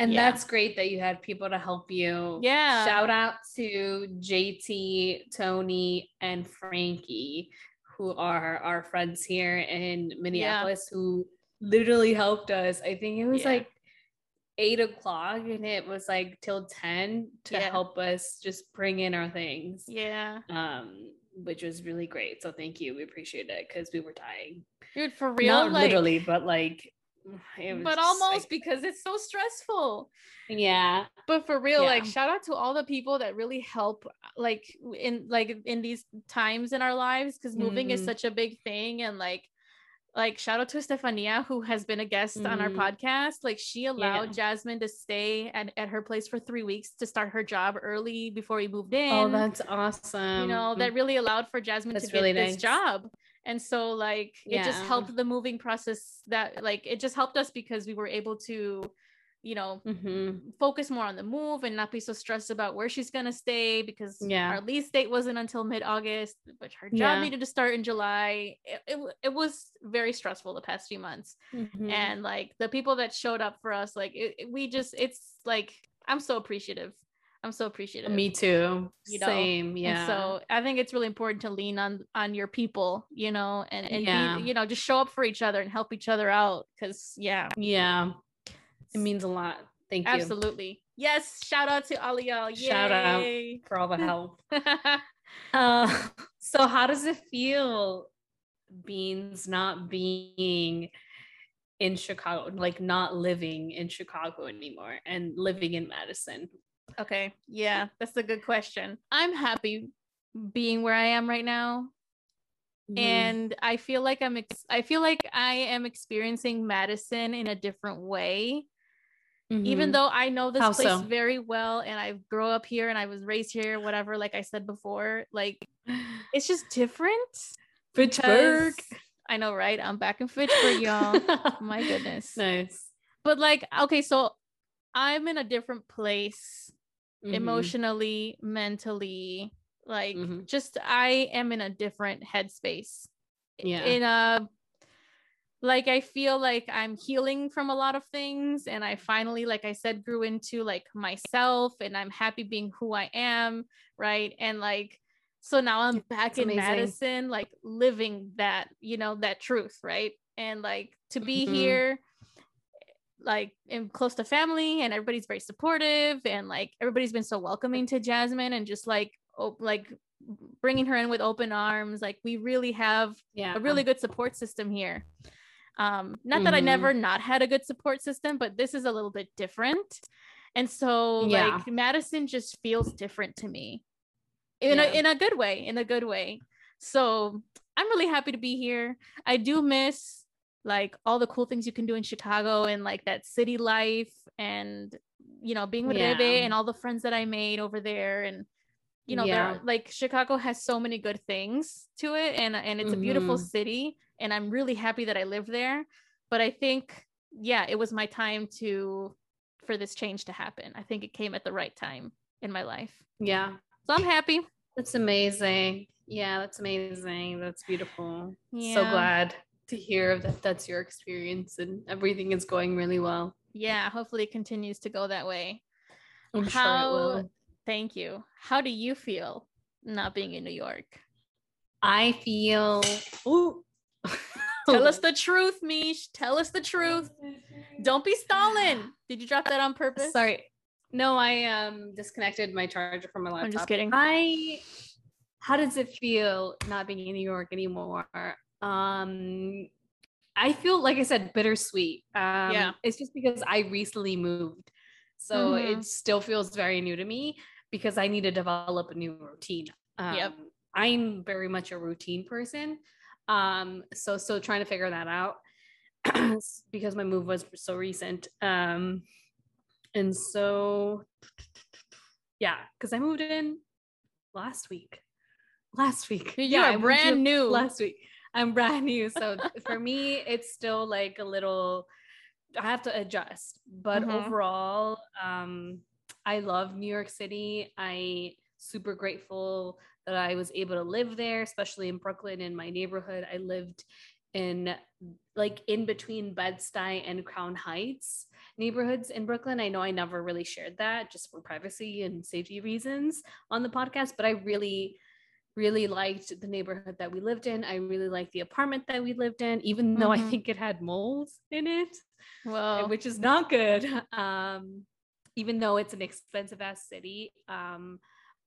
S2: And
S1: yeah.
S2: that's great that you had people to help you.
S1: Yeah.
S2: Shout out to JT, Tony, and Frankie, who are our friends here in Minneapolis, who literally helped us. I think it was
S1: Yeah.
S2: like eight o'clock and it was like till 10 to
S1: Yeah.
S2: help us just bring in our things.
S1: Yeah.
S2: Um, which was really great. So thank you. We appreciate it because we were dying.
S1: Dude, for real.
S2: Not
S1: like,
S2: literally, but like
S1: but almost
S2: like-
S1: because it's so stressful.
S2: yeah.
S1: But for real, like shout out to all the people that really help like in like in these times in our lives because moving is
S2: Mhm.
S1: such a big thing and like like shout out to Stefania who has been a guest on our
S2: Mhm.
S1: podcast. Like she allowed
S2: Yeah.
S1: Jasmine to stay at, at her place for three weeks to start her job early before we moved in.
S2: Oh, that's awesome.
S1: you know that really allowed for jasmine to
S2: That's
S1: get
S2: really
S1: this job and so like it just helped the moving process that like it just helped us because we were able to you know
S2: Mhm.
S1: focus more on the move and not be so stressed about where she's gonna stay because
S2: Yeah.
S1: our lease date wasn't until mid-august but her job
S2: Yeah.
S1: needed to start in july it, it, it was very stressful the past few months
S2: Mhm.
S1: and like the people that showed up for us like it- we just it's like i'm so appreciative i'm so appreciative
S2: me too.
S1: you know,
S2: Same. Yeah.
S1: and so I think it's really important to lean on on your people, you know, and and
S2: Yeah.
S1: be, you know, just show up for each other and help each other out because yeah,
S2: yeah. It means a lot. Thank you
S1: absolutely. Yes, shout out to all of y'all.
S2: Shout out.
S1: Yay.
S2: for all the help. *laughs* Uh, so how does it feel beans not being in Chicago, like not living in Chicago anymore and living in Madison?
S1: Okay, yeah, that's a good question. I'm happy being where I am right now.
S2: Mhm.
S1: and I feel like I'm ex- I feel like I am experiencing Madison in a different way even
S2: Mhm.
S1: though I know this
S2: How
S1: place
S2: so?
S1: very well and I grew up here and I was raised here, whatever, like I said before, like *sighs* it's just different.
S2: Fitchburg.
S1: I know, right? I'm back in Fitchburg, y'all. *laughs* My goodness.
S2: Nice.
S1: But like, okay, so I'm in a different place
S2: Mhm.
S1: emotionally, mentally, like
S2: Mhm.
S1: just I am in a different headspace.
S2: Yeah.
S1: In a like I feel like I'm healing from a lot of things and I finally like I said grew into like myself and I'm happy being who I am, right? And like so now I'm back
S2: That's
S1: in
S2: amazing.
S1: Madison like living that, you know, that truth, right? And like to be
S2: Mhm.
S1: here like in close to family and everybody's very supportive and like everybody's been so welcoming to Jasmine and just like op- like bringing her in with open arms like we really have
S2: yeah.
S1: a really good support system here um not that i
S2: Mhm.
S1: never not had a good support system but this is a little bit different and so
S2: Yeah.
S1: like madison just feels different to me in
S2: Yeah.
S1: a in a good way in a good way so i'm really happy to be here i do miss like all the cool things you can do in chicago and like that city life and you know being with
S2: Yeah.
S1: Rebe and all the friends that i made over there and you know
S2: Yeah.
S1: like chicago has so many good things to it and and it's a beautiful
S2: Mhm.
S1: city and i'm really happy that i live there but i think yeah it was my time to for this change to happen i think it came at the right time in my life
S2: Yeah.
S1: so i'm happy
S2: That's amazing. Yeah, that's amazing. That's beautiful. So glad to hear that that's your experience and everything is going really well.
S1: yeah hopefully it continues to go that way
S2: I'm
S1: How-
S2: sure it will.
S1: thank you how do you feel not being in new york
S2: I feel. Ooh. *laughs*
S1: tell us the truth mish tell us the truth don't be stalling did you drop that on purpose
S2: Sorry. No, I um disconnected my charger from my laptop.
S1: I'm just kidding.
S2: I how does it feel not being in New York anymore? Um I feel like I said bittersweet. Um
S1: Yeah.
S2: it's just because I recently moved. So
S1: Mhm.
S2: it still feels very new to me because I need to develop a new routine. Um
S1: Yep.
S2: I'm very much a routine person. Um so still trying to figure that out *clears throat* because my move was so recent. Um and so, yeah, because I moved in last week. Last week. yeah, moved
S1: brand new
S2: Last week. I'm brand new. So for me, it's still like a little, I have to adjust. But
S1: Mhm.
S2: overall, um, I love New York City. I super grateful that I was able to live there, especially in Brooklyn in my neighborhood. I lived in like in between Bed-Stuy and Crown Heights neighborhoods in Brooklyn. I know I never really shared that just for privacy and safety reasons on the podcast, but I really really liked the neighborhood that we lived in. I really liked the apartment that we lived in even though I
S1: Mhm.
S2: think it had moles in it
S1: well
S2: which is not good. *laughs* Um, even though it's an expensive ass city, um,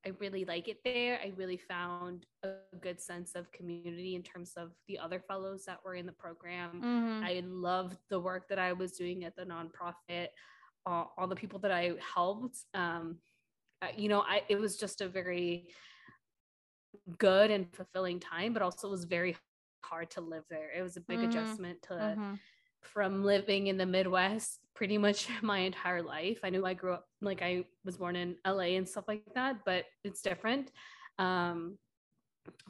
S2: I really like it there. I really found a good sense of community in terms of the other fellows that were in the program.
S1: mhm.
S2: I loved the work that I was doing at the nonprofit, uh, all the people that I helped. Um, you know, I it was just a very good and fulfilling time, but also it was very hard to live there. It was a big
S1: Mm,
S2: adjustment to
S1: Mhm.
S2: from living in the Midwest pretty much *laughs* my entire life. I knew I grew up like I was born in LA and stuff like that, but it's different. Um,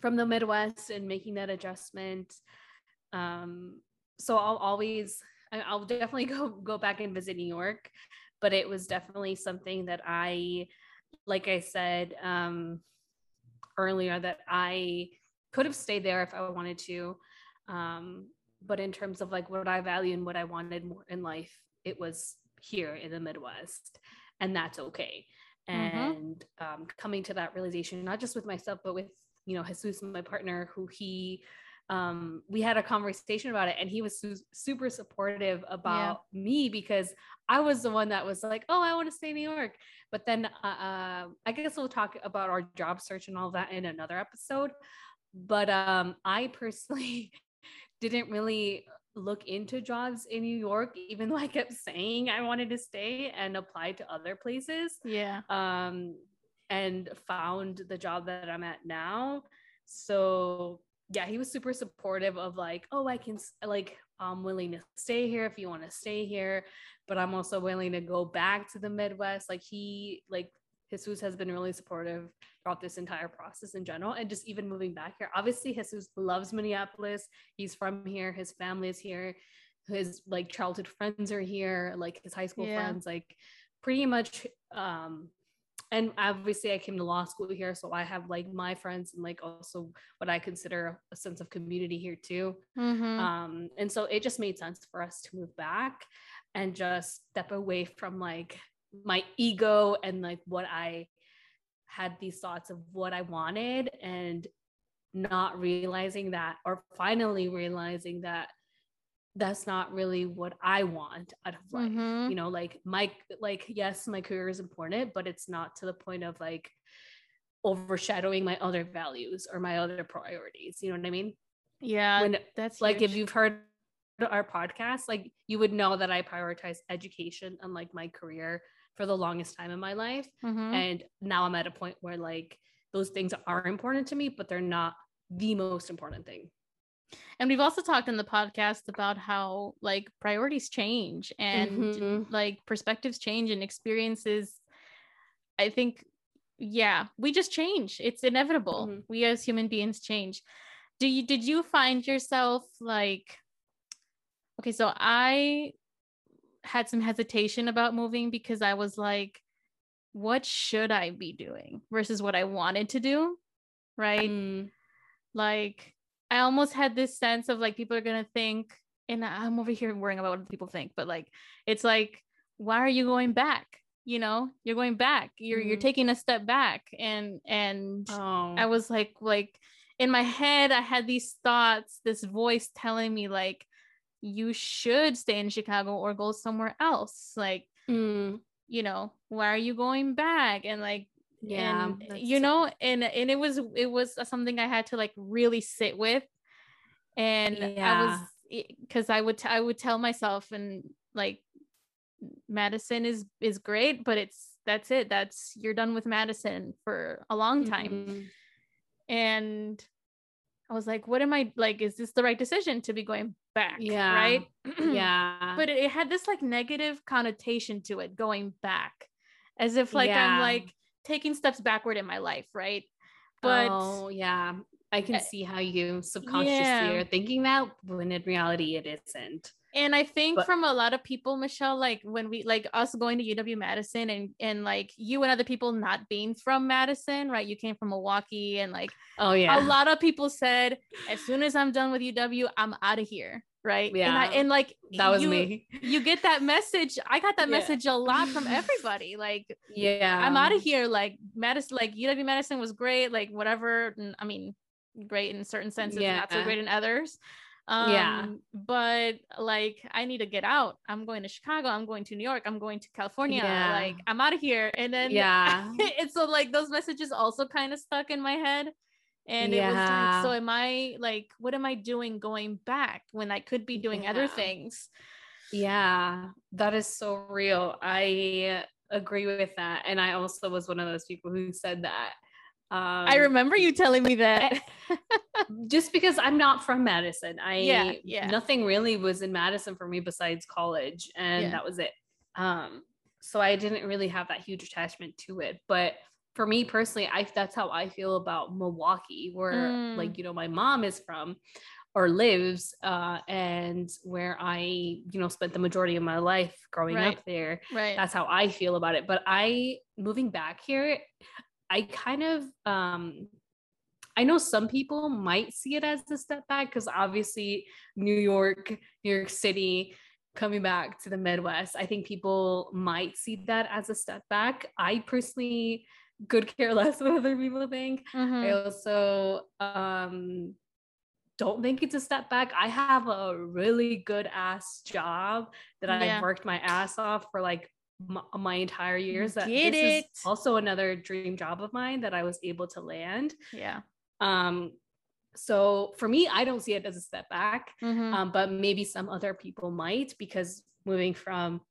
S2: from the Midwest and making that adjustment. Um, so I'll always, I'll definitely *laughs* go go back and visit New York, but it was definitely something that I, like I said um, earlier, that I could have stayed there if I wanted to. Um, but in terms of like what I value and what I wanted more in life, it was here in the Midwest, and that's okay.
S1: Mhm.
S2: And um, coming to that realization, not just with myself, but with you know Jesus, my partner, who he, um, we had a conversation about it, and he was su- super supportive about me because I was the one that was like, oh, I want to stay in New York. But then uh, uh, I guess we'll talk about our job search and all that in another episode. But um, I personally *laughs* didn't really look into jobs in New York, even though I kept saying I wanted to stay and apply to other places.
S1: yeah
S2: Um, and found the job that I'm at now. So yeah, he was super supportive of like, oh, I can like I'm willing to stay here if you want to stay here, but I'm also willing to go back to the Midwest. Like he like Jesus has been really supportive throughout this entire process in general and just even moving back here. Obviously, Jesus loves Minneapolis. He's from here, his family is here, his like childhood friends are here, like his high school yeah. friends, like pretty much um and obviously I came to law school here, so I have like my friends and like also what I consider a sense of community here too. Mm-hmm. Um, and so it just made sense for us to move back and just step away from like my ego and like what I had these thoughts of what I wanted and not realizing that or finally realizing that that's not really what I want out of life. Mm-hmm. You know, like my like yes, my career is important, but it's not to the point of like overshadowing my other values or my other priorities. You know what I mean?
S1: Yeah. When that's
S2: like huge. if you've heard our podcast, like you would know that I prioritize education and like my career for the longest time in my life. Mm-hmm. And now I'm at a point where like those things are important to me, but they're not the most important thing.
S1: And we've also talked in the podcast about how like priorities change and mm-hmm. like perspectives change and experiences. I think, yeah, we just change. It's inevitable. Mm-hmm. We as human beings change. Do you did you find yourself like okay, so I had some hesitation about moving because I was like, what should I be doing versus what I wanted to do? Right. Mm. Like, I almost had this sense of like people are gonna think, and I'm over here worrying about what people think, but like it's like, why are you going back? You know, you're going back. You're mm-hmm. you're taking a step back, and and oh. I was like, like in my head, I had these thoughts, this voice telling me like, you should stay in Chicago or go somewhere else. Like, mm. you know, why are you going back? And like yeah and, eh, you know and and it was it was uh, something i had to like really sit with. And yeah. i was because eh, i would t- I would tell myself and like madison is is great but it's that's it. That's you're done with madison for a long time. Mm-hmm. and i was like what am i like is this the right decision to be going back? Yeah. Right? *clears throat*
S2: Yeah.
S1: But it, it had this like negative connotation to it going back. As if like yeah. i'm like taking steps backward in my life, right?
S2: But oh, yeah, I can eh, see how you subconsciously yeah. are thinking that when in reality it isn't.
S1: And I think but, from a lot of people, Michelle, like when we like us going to UW Madison and and like you and other people not being from Madison, right? You came from Milwaukee and like
S2: oh yeah.
S1: A lot of people said, as soon as I'm done with UW, I'm out of here right?
S2: Yeah and, I,
S1: and like
S2: that was
S1: you,
S2: me. *laughs*
S1: you get that message i got that yeah. message a lot from everybody like
S2: yeah.
S1: I'm out of here like Madison like uw Madison was great like whatever i mean great in certain senses yeah. not so great in others.
S2: Um, yeah
S1: but like i need to get out. I'm going to chicago i'm going to new york i'm going to california yeah. like i'm out of here. And then
S2: yeah. *laughs*
S1: it's so like those messages also kind of stuck in my head and yeah. it was like so am i like what am i doing going back when i could be doing yeah. other things
S2: yeah that is so real i agree with that and i also was one of those people who said that
S1: um, I remember you telling me that. *laughs*
S2: just because I'm not from Madison, I yeah, yeah. nothing really was in Madison for me besides college, and yeah. that was it. Um, so I didn't really have that huge attachment to it. But for me personally, I that's how I feel about Milwaukee, where mm. like you know my mom is from or lives, uh, and where I you know spent the majority of my life growing right. up there.
S1: Right.
S2: That's how I feel about it. But I moving back here, I kind of um I know some people might see it as a step back because obviously New York, New York City, coming back to the Midwest, I think people might see that as a step back. I personally could care less what other people think. Mm-hmm. I also um, don't think it's a step back. I have a really good ass job that yeah. I've worked my ass off for like my, my entire years. That
S1: Get this it. is
S2: also another dream job of mine that I was able to land.
S1: Yeah.
S2: Um. So for me, I don't see it as a step back, mm-hmm. um, but maybe some other people might because moving from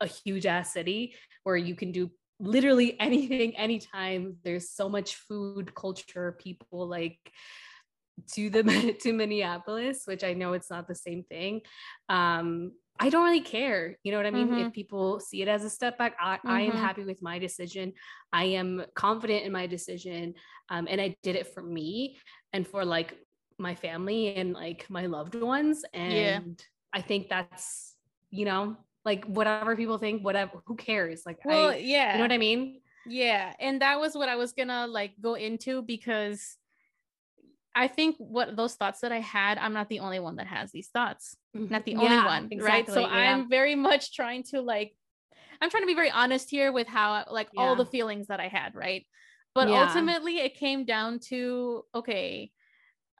S2: a huge ass city where you can do literally *laughs* anything anytime there's so much food culture people like to the *laughs* to Minneapolis, which I know it's not the same thing. Um, I don't really care. You know what I mean?
S1: Mhm.
S2: If people see it as a step back, I, I am
S1: Mhm.
S2: happy with my decision. I am confident in my decision. Um, and I did it for me and for like my family and like my loved ones. And
S1: Yeah.
S2: I think that's, you know, like whatever people think, whatever, who cares? Like,
S1: Well,
S2: I,
S1: yeah.
S2: you know what I mean?
S1: Yeah, and that was what I was gonna like go into because I think what those thoughts that I had, I'm not the only one that has these thoughts. Mm-hmm. Not the only
S2: Yeah,
S1: one, right? So
S2: yeah.
S1: I'm very much trying to like I'm trying to be very honest here with how like all the feelings that I had, right? But
S2: Yeah.
S1: ultimately it came down to okay,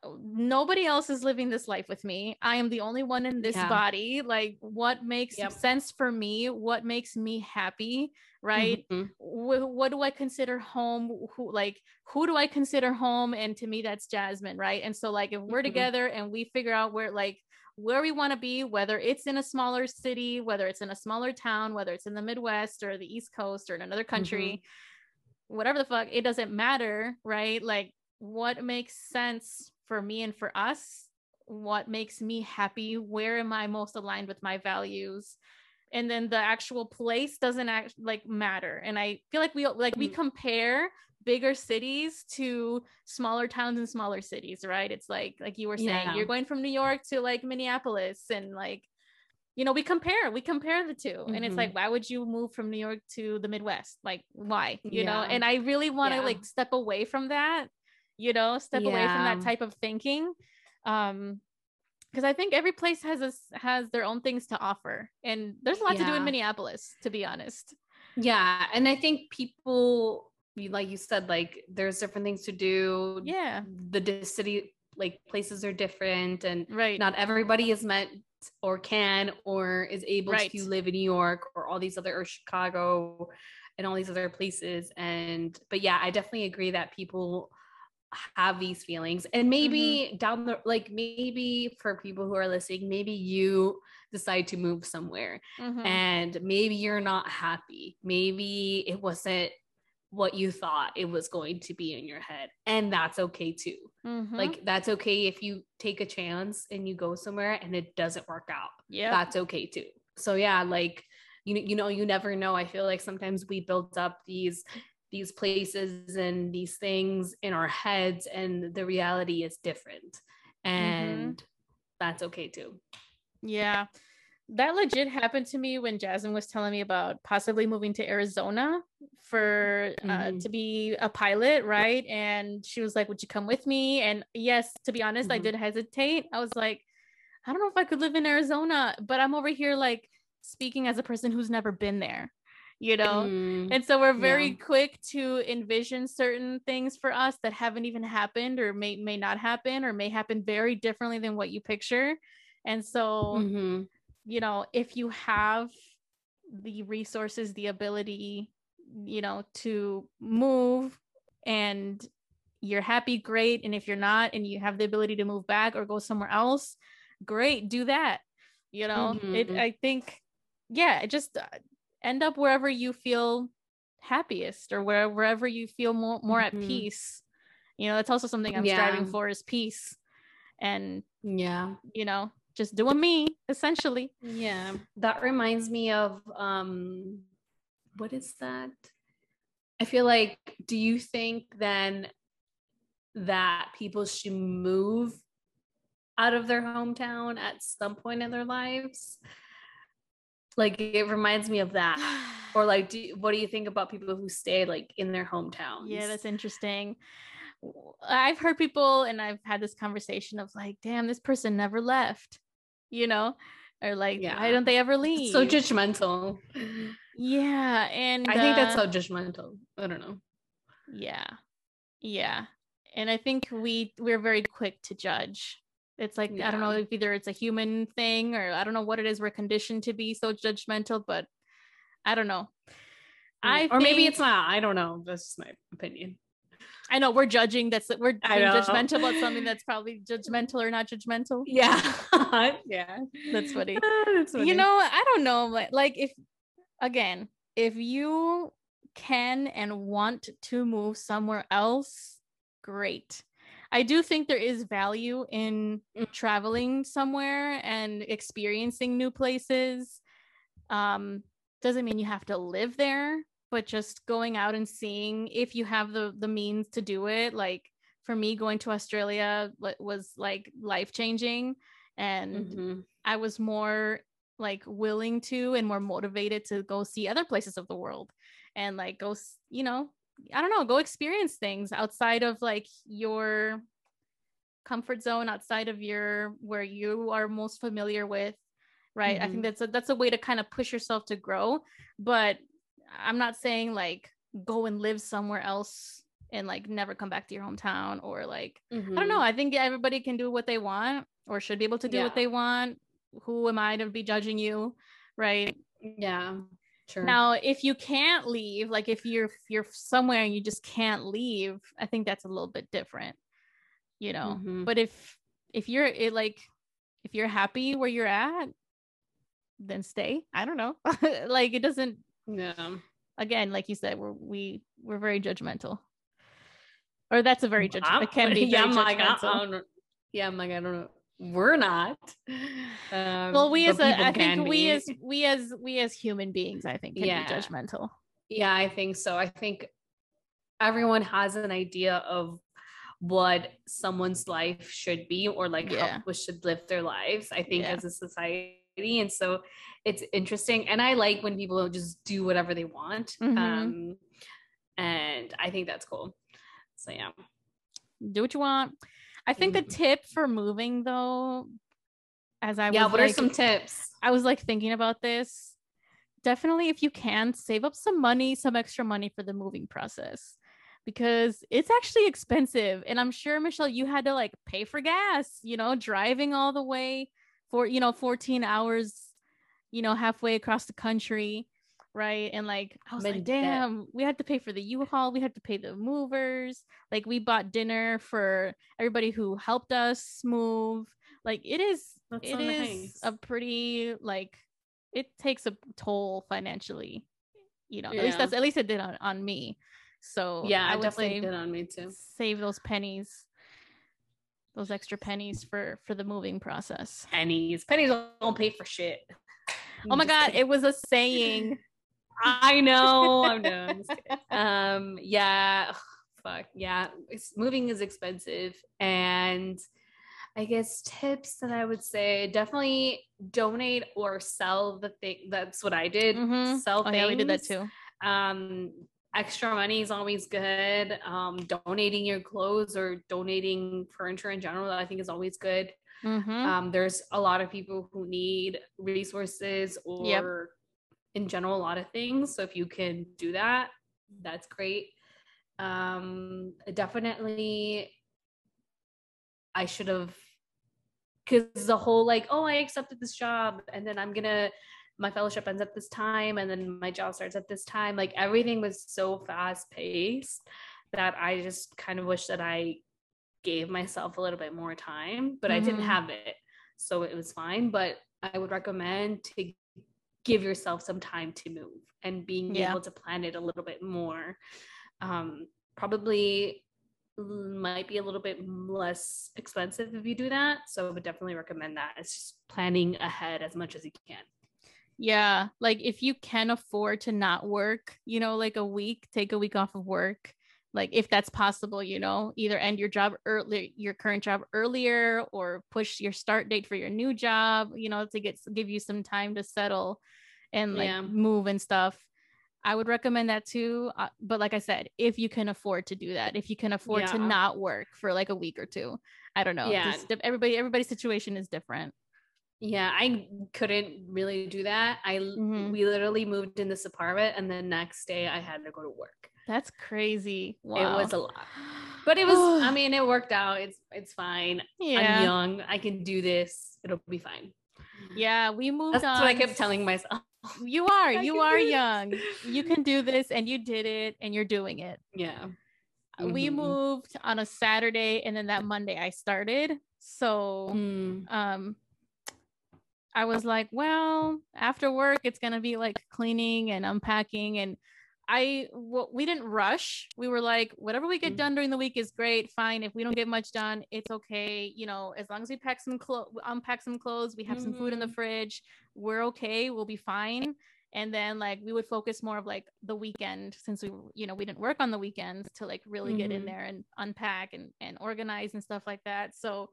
S1: nobody else is living this life with me. I am the only one in this
S2: Yeah.
S1: body. Like what makes
S2: Yep.
S1: sense for me? What makes me happy, right?
S2: Mhm.
S1: wh- what do I consider home? Who like who do I consider home? And to me, that's Jasmine, right? And so like if we're
S2: Mhm.
S1: together and we figure out where like where we want to be, whether it's in a smaller city, whether it's in a smaller town, whether it's in the Midwest or the East Coast or in another country, whatever the fuck, it doesn't matter, right? Like what makes sense for me and for us? What makes me happy? Where am I most aligned with my values? and then the actual place doesn't act like matter and i feel like we like we
S2: Mhm.
S1: compare bigger cities to smaller towns and smaller cities right it's like like you were saying
S2: Yeah.
S1: you're going from new york to like minneapolis and like you know we compare we compare the 2 and it's like why would you move from new york to the midwest like why you know and i really want to
S2: Yeah.
S1: like step away from that you know step away from that type of thinking um because I think every place has a, has their own things to offer, and there's a lot to do in Minneapolis, to be honest.
S2: Yeah, and I think people, you- like you said, like there's different things to do.
S1: Yeah,
S2: The city, like places are different, and
S1: right.
S2: not everybody is meant or can or is able
S1: Right.
S2: to live in New York or all these other or Chicago and all these other places. And but yeah, I definitely agree that people have these feelings and maybe
S1: Mm-hmm.
S2: down the like maybe for people who are listening maybe you decide to move somewhere
S1: Mhm.
S2: and maybe you're not happy. Maybe it wasn't what you thought it was going to be in your head. And that's okay too.
S1: Mhm.
S2: Like, that's okay if you take a chance and you go somewhere and it doesn't work out.
S1: yeah,
S2: That's okay too. So, yeah, like, you, you know, you never know. I feel like sometimes we build up these these places and these things in our heads and the reality is different and that's okay too
S1: yeah. That legit happened to me when Jasmine was telling me about possibly moving to Arizona for uh,
S2: Mhm.
S1: to be a pilot, right? And she was like, "Would you come with me?" And yes, to be honest, I
S2: Mhm.
S1: did hesitate. I was like, "I don't know if I could live in Arizona," but I'm over here like speaking as a person who's never been there, you know.
S2: Mm,
S1: And so we're very
S2: Yeah.
S1: quick to envision certain things for us that haven't even happened or may may not happen or may happen very differently than what you picture. And so,
S2: mhm.
S1: you know, if you have the resources, the ability, you know, to move and you're happy, great. And if you're not and you have the ability to move back or go somewhere else, great, do that. You know, it
S2: Mhm.
S1: I think yeah, it just uh, end up wherever you feel happiest or where wherever you feel more more at
S2: Mhm.
S1: peace. You know, that's also something I'm striving for is peace. And,
S2: Yeah.
S1: you know, just doing me essentially.
S2: Yeah. That reminds me of um what is that? I feel like do you think then that people should move out of their hometown at some point in their lives? Like it reminds me of that. *sighs* Or like do, what do you think about people who stay like in their hometown?
S1: Yeah, that's interesting. I've heard people and I've had this conversation of like, damn, this person never left, you know, or like,
S2: yeah.
S1: why don't they ever leave?
S2: so judgmental. *laughs*
S1: yeah, and
S2: I think that's
S1: uh,
S2: so judgmental. I don't know.
S1: yeah, yeah, and I think we we're very quick to judge. It's like I don't know if either it's a human thing or I don't know what it is. We're conditioned to be so judgmental, but I don't know. Mm, I
S2: or maybe it's not. I don't know. That's just my opinion.
S1: I know we're judging. That's we're being judgmental about something *laughs* that's probably judgmental or not judgmental.
S2: Yeah. *laughs* yeah.
S1: That's funny. *laughs*
S2: That's
S1: You know, I don't know. but like if again, if you can and want to move somewhere else, great. I do think there is value in
S2: Mm.
S1: traveling somewhere and experiencing new places. Um, doesn't mean you have to live there, but just going out and seeing if you have the the means to do it. Like for me, going to Australia was like life changing, and
S2: Mhm.
S1: I was more like willing to and more motivated to go see other places of the world and like go, you know, I don't know, go experience things outside of like your comfort zone, outside of your where you are most familiar with, right? I think
S2: Mhm.
S1: that's a that's a way to kind of push yourself to grow, but I'm not saying like go and live somewhere else and like never come back to your hometown or like I don't know.
S2: Mhm.
S1: I think everybody can do what they want or should be able to do what they want. Who am I to be judging you? Right.
S2: Yeah. Sure.
S1: Now, if you can't leave, like if you're if you're somewhere and you just can't leave, I think that's a little bit different, you know.
S2: Mhm.
S1: But if if you're it like if you're happy where you're at, then stay. I don't know. *laughs* like it doesn't
S2: yeah.
S1: again, like you said, we're we we're very judgmental. Or that's a very judgmental. It can *laughs* be
S2: yeah, I'm like, I- I yeah, I'm like, I don't know. We're not. Um,
S1: well we as a i think we
S2: be.
S1: as we as we as human beings i think can
S2: Yeah.
S1: be judgmental
S2: Yeah, I think so. I think everyone has an idea of what someone's life should be or like
S1: Yeah.
S2: how people should live their lives, I think,
S1: Yeah.
S2: as a society. And so it's interesting. And I like when people just do whatever they want.
S1: Mhm.
S2: Um, and I think that's cool. So, yeah.
S1: do what you want i think the
S2: Mhm.
S1: tip for moving though as i
S2: yeah.
S1: was
S2: What
S1: like,
S2: are some tips?
S1: i was like thinking about this definitely if you can save up some money some extra money for the moving process because it's actually expensive and i'm sure michelle you had to like pay for gas you know driving all the way for you know 14 hours you know halfway across the country right and like i was
S2: I'm
S1: like damn we had to pay for the u-haul we had to pay the movers like we bought dinner for everybody who helped us move like it is
S2: That's
S1: it
S2: so
S1: is
S2: nice.
S1: a pretty like it takes a toll financially you know at least that's at least it did on, on me so
S2: yeah,
S1: i
S2: I
S1: would
S2: definitely
S1: say
S2: did on me too.
S1: save those pennies those extra pennies for for the moving process
S2: Pennies. Pennies don't pay for shit.
S1: oh my god
S2: kidding.
S1: it was a saying *laughs*
S2: I know. I'm done. Just kidding. *laughs* um, yeah. fuck. Yeah. It's moving is expensive. And I guess tips that I would say definitely donate or sell the thing. That's what I did.
S1: Mhm.
S2: Sell
S1: oh
S2: things.
S1: yeah we did that too
S2: Um, extra money is always good. Um, donating your clothes or donating furniture in general, I think is always good.
S1: Mhm.
S2: Um, there's a lot of people who need resources
S1: Yep.
S2: In general a lot of things. So if you can do that, that's great. Um, definitely I should have because the whole like, oh, I accepted this job and then I'm gonna my fellowship ends at this time and then my job starts at this time. Like everything was so fast paced that I just kind of wish that I gave myself a little bit more time, but I didn't
S1: Mhm.
S2: have it. So it was fine. But I would recommend to give yourself some time to move and being
S1: Yeah.
S2: able to plan it a little bit more. Um, probably might be a little bit less expensive if you do that. So I would definitely recommend that. It's just planning ahead as much as you can.
S1: Yeah, like if you can afford to not work, you know, like a week, take a week off of work, like if that's possible, you know, either end your job early, your current job earlier, or push your start date for your new job, you know, to get give you some time to settle and like
S2: Yeah.
S1: move and stuff. I would recommend that too. Uh, but like I said, if you can afford to do that, if you can afford to not work for like a week or two, I don't know.
S2: Yeah.
S1: Just everybody, everybody's situation is different.
S2: Yeah, I couldn't really do that. I
S1: Mhm.
S2: we literally moved in this apartment and the next day I had to go to work.
S1: That's crazy. Wow.
S2: It was a lot. But it was I *sighs* mean it worked out. It's it's fine.
S1: yeah.
S2: I'm young. I can do this. It'll be fine.
S1: Yeah, we moved
S2: That's
S1: on.
S2: what I kept telling myself.
S1: You are,
S2: I
S1: you are young. You can do this and you did it and you're doing it.
S2: Yeah.
S1: We
S2: Mhm.
S1: moved on a Saturday and then that Monday I started. So
S2: Mm.
S1: um I was like, well, after work it's going to be like cleaning and unpacking and I well, we didn't rush. We were like, whatever we get
S2: Mm.
S1: done during the week is great, fine. If we don't get much done, it's okay. You know, as long as we pack some clothes, unpack some clothes, we have some food in the
S2: Mhm.
S1: fridge, we're okay. We'll be fine. And then like we would focus more of like the weekend since we you know we didn't work on the weekends to like really get in
S2: Mhm.
S1: there and unpack and and organize and stuff like that. So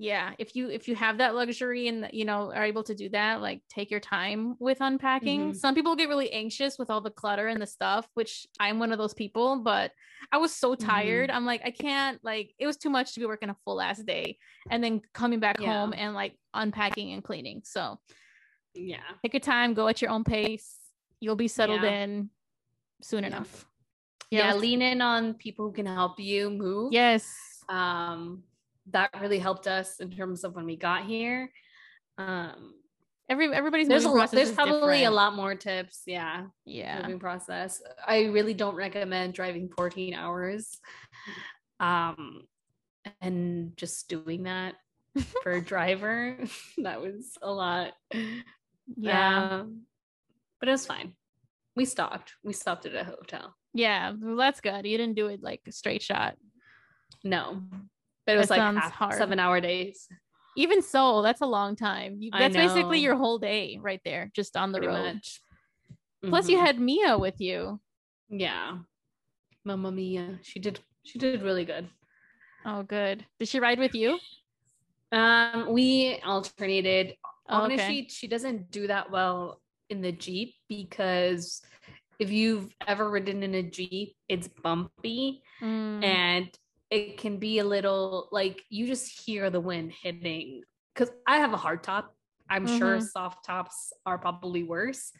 S1: yeah if you if you have that luxury and you know are able to do that like take your time with unpacking
S2: Mhm.
S1: some people get really anxious with all the clutter and the stuff which i'm one of those people but i was so
S2: Mm-hmm.
S1: tired i'm like i can't like it was too much to be working a full ass day and then coming back
S2: Yeah.
S1: home and like unpacking and cleaning so
S2: Yeah.
S1: take your time go at your own pace you'll be settled
S2: Yeah.
S1: in soon
S2: Yeah.
S1: enough
S2: Yeah. lean in on people who can help you move.
S1: yes
S2: Um, that really helped us in terms of when we got here. Um,
S1: every everybody's
S2: there's a
S1: moving
S2: lot,
S1: process
S2: there's probably a lot more tips. Yeah.
S1: yeah
S2: moving process. I really don't recommend driving 14 hours. Um and just doing that *laughs* for a driver. *laughs* that was a lot.
S1: yeah
S2: Um, but it was fine. We stopped. We stopped at a hotel.
S1: Yeah, well, that's good. You didn't do it like a straight shot.
S2: No. But it was
S1: That
S2: like half, seven hour days.
S1: Even so, that's a long time. You, that's basically your whole day right there, just on the
S2: Pretty
S1: road.
S2: much.
S1: Plus, you
S2: Mhm.
S1: had Mia with you.
S2: Yeah. Mamma mia. She did she did really good.
S1: Oh, good. Did she ride with you?
S2: Um, we alternated.
S1: Oh, okay.
S2: Honestly, she doesn't do that well in the Jeep because if you've ever ridden in a Jeep, it's bumpy
S1: Mm,
S2: and it can be a little like you just hear the wind hitting. Because I have a hard top. I'm sure
S1: Mhm.
S2: soft tops are probably worse.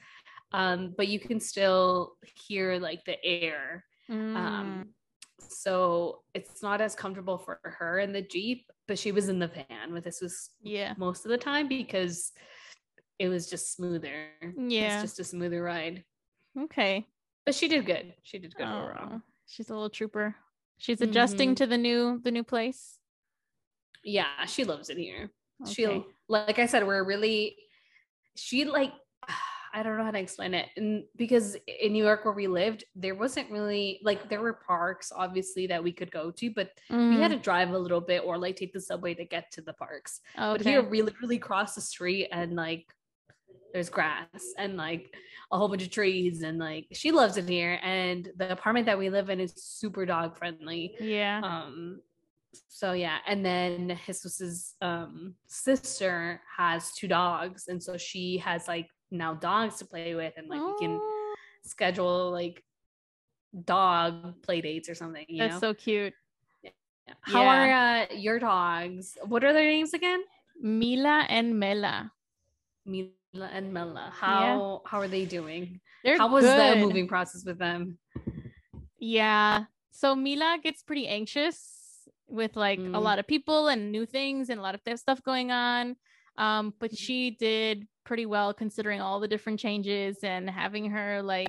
S2: Um, but you can still hear like the air
S1: mm.
S2: um, so it's not as comfortable for her in the Jeep, but she was in the van with us was
S1: yeah.
S2: most of the time because it was just smoother.
S1: Yeah.
S2: It's just a smoother ride.
S1: Okay.
S2: But she did good. She did good overall.
S1: Oh, she's a little trooper. She's adjusting
S2: Mhm.
S1: to the new the new place.
S2: Yeah, she loves it here.
S1: Okay.
S2: She'll like I said, we're really she like *sighs* I don't know how to explain it. And because in New York where we lived, there wasn't really like there were parks obviously that we could go to, but we had
S1: Mhm.
S2: to drive a little bit or like take the subway to get to the parks. But here we literally cross the street and like there's grass and like a whole bunch of trees and like she loves it here. And the apartment that we live in is super dog friendly.
S1: yeah.
S2: Um so yeah, and then Jesus's um sister has two dogs, and so she has like now dogs to play with, and like we can
S1: Oh,
S2: schedule like dog play dates or something. You
S1: that's
S2: know,
S1: so cute.
S2: how
S1: yeah.
S2: are uh, your dogs? What are their names again?
S1: Mila and Mela.
S2: Mila and Mela. How how are they doing?
S1: They're
S2: how was the moving process with them?
S1: Yeah. So Mila gets pretty anxious with like a
S2: Mm.
S1: lot of people and new things and a lot of stuff going on. Um, but she did pretty well considering all the different changes and having her like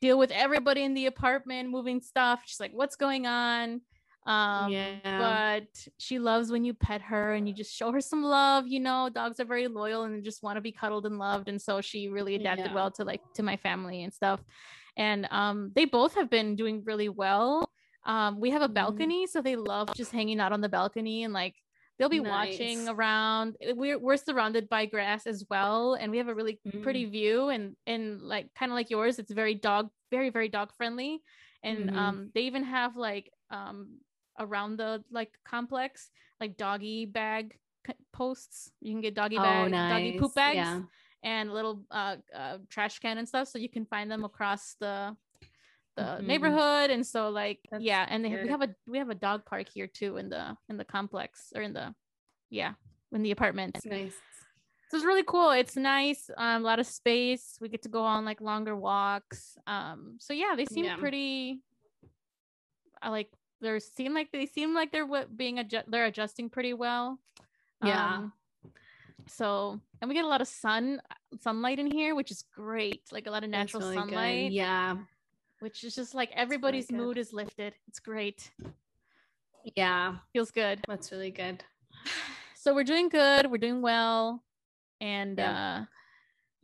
S1: deal with everybody in the apartment, moving stuff. She's like, what's going on? Um,
S2: yeah.
S1: but she loves when you pet her and you just show her some love. You know, dogs are very loyal and just want to be cuddled and loved. And so she really adapted
S2: Yeah.
S1: well to like to my family and stuff. And um, they both have been doing really well. Um, we have a
S2: Mhm.
S1: balcony, so they love just hanging out on the balcony and like they'll be watching around. We're we're surrounded by grass as well, and we have a really pretty view and and like kind of like yours. It's very dog, very very dog friendly, and
S2: Mhm.
S1: um, they even have like um around the like complex like doggy bag posts. You can get doggy
S2: oh,
S1: bag,
S2: nice.
S1: doggy poop bags
S2: Yeah.
S1: and little uh, uh trash can and stuff so you can find them across the the
S2: Mhm.
S1: neighborhood and so like
S2: That's
S1: yeah and they, we have a we have a dog park here too in the in the complex or in the yeah in the apartments
S2: It's nice.
S1: so it's really cool it's nice um, a lot of space we get to go on like longer walks um so yeah they seem
S2: Yeah.
S1: pretty I like they seem like they seem like they're what being adjust they're adjusting pretty well
S2: Yeah.
S1: um, so and we get a lot of sun sunlight in here which is great like a lot of natural
S2: really good.
S1: sunlight
S2: Yeah.
S1: which is just like everybody's
S2: good.
S1: mood is lifted it's great
S2: Yeah.
S1: feels good
S2: That's really good.
S1: so we're doing good we're doing well and
S2: Yeah.
S1: uh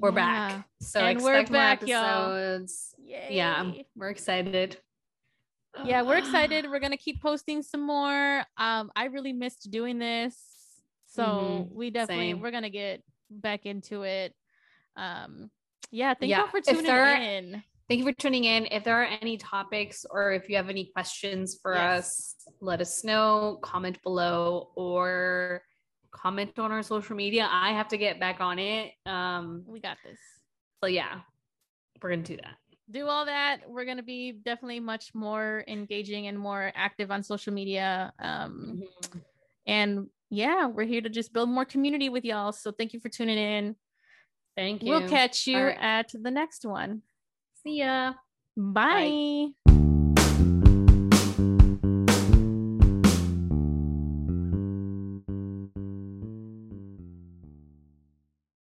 S2: we're
S1: Yeah.
S2: back. So
S1: And we're
S2: expect more
S1: back, y'all.
S2: Yeah, we're excited.
S1: Yeah we're excited *sighs* we're gonna keep posting some more um i really missed doing this so
S2: Mhm,
S1: we definitely
S2: same.
S1: we're gonna get back into it um yeah thank you
S2: Yeah,
S1: all for tuning
S2: there-
S1: in
S2: Thank you for tuning in. If there are any topics or if you have any questions for
S1: Yes.
S2: us, let us know. Comment below or comment on our social media. I have to get back on it. Um,
S1: we got this
S2: so yeah, we're gonna do that.
S1: Do all that we're gonna be definitely much more engaging and more active on social media um and yeah we're here to just build more community with y'all so thank you for tuning in
S2: Thank you.
S1: we'll catch you
S2: right.
S1: at the next one
S2: See ya.
S1: bye.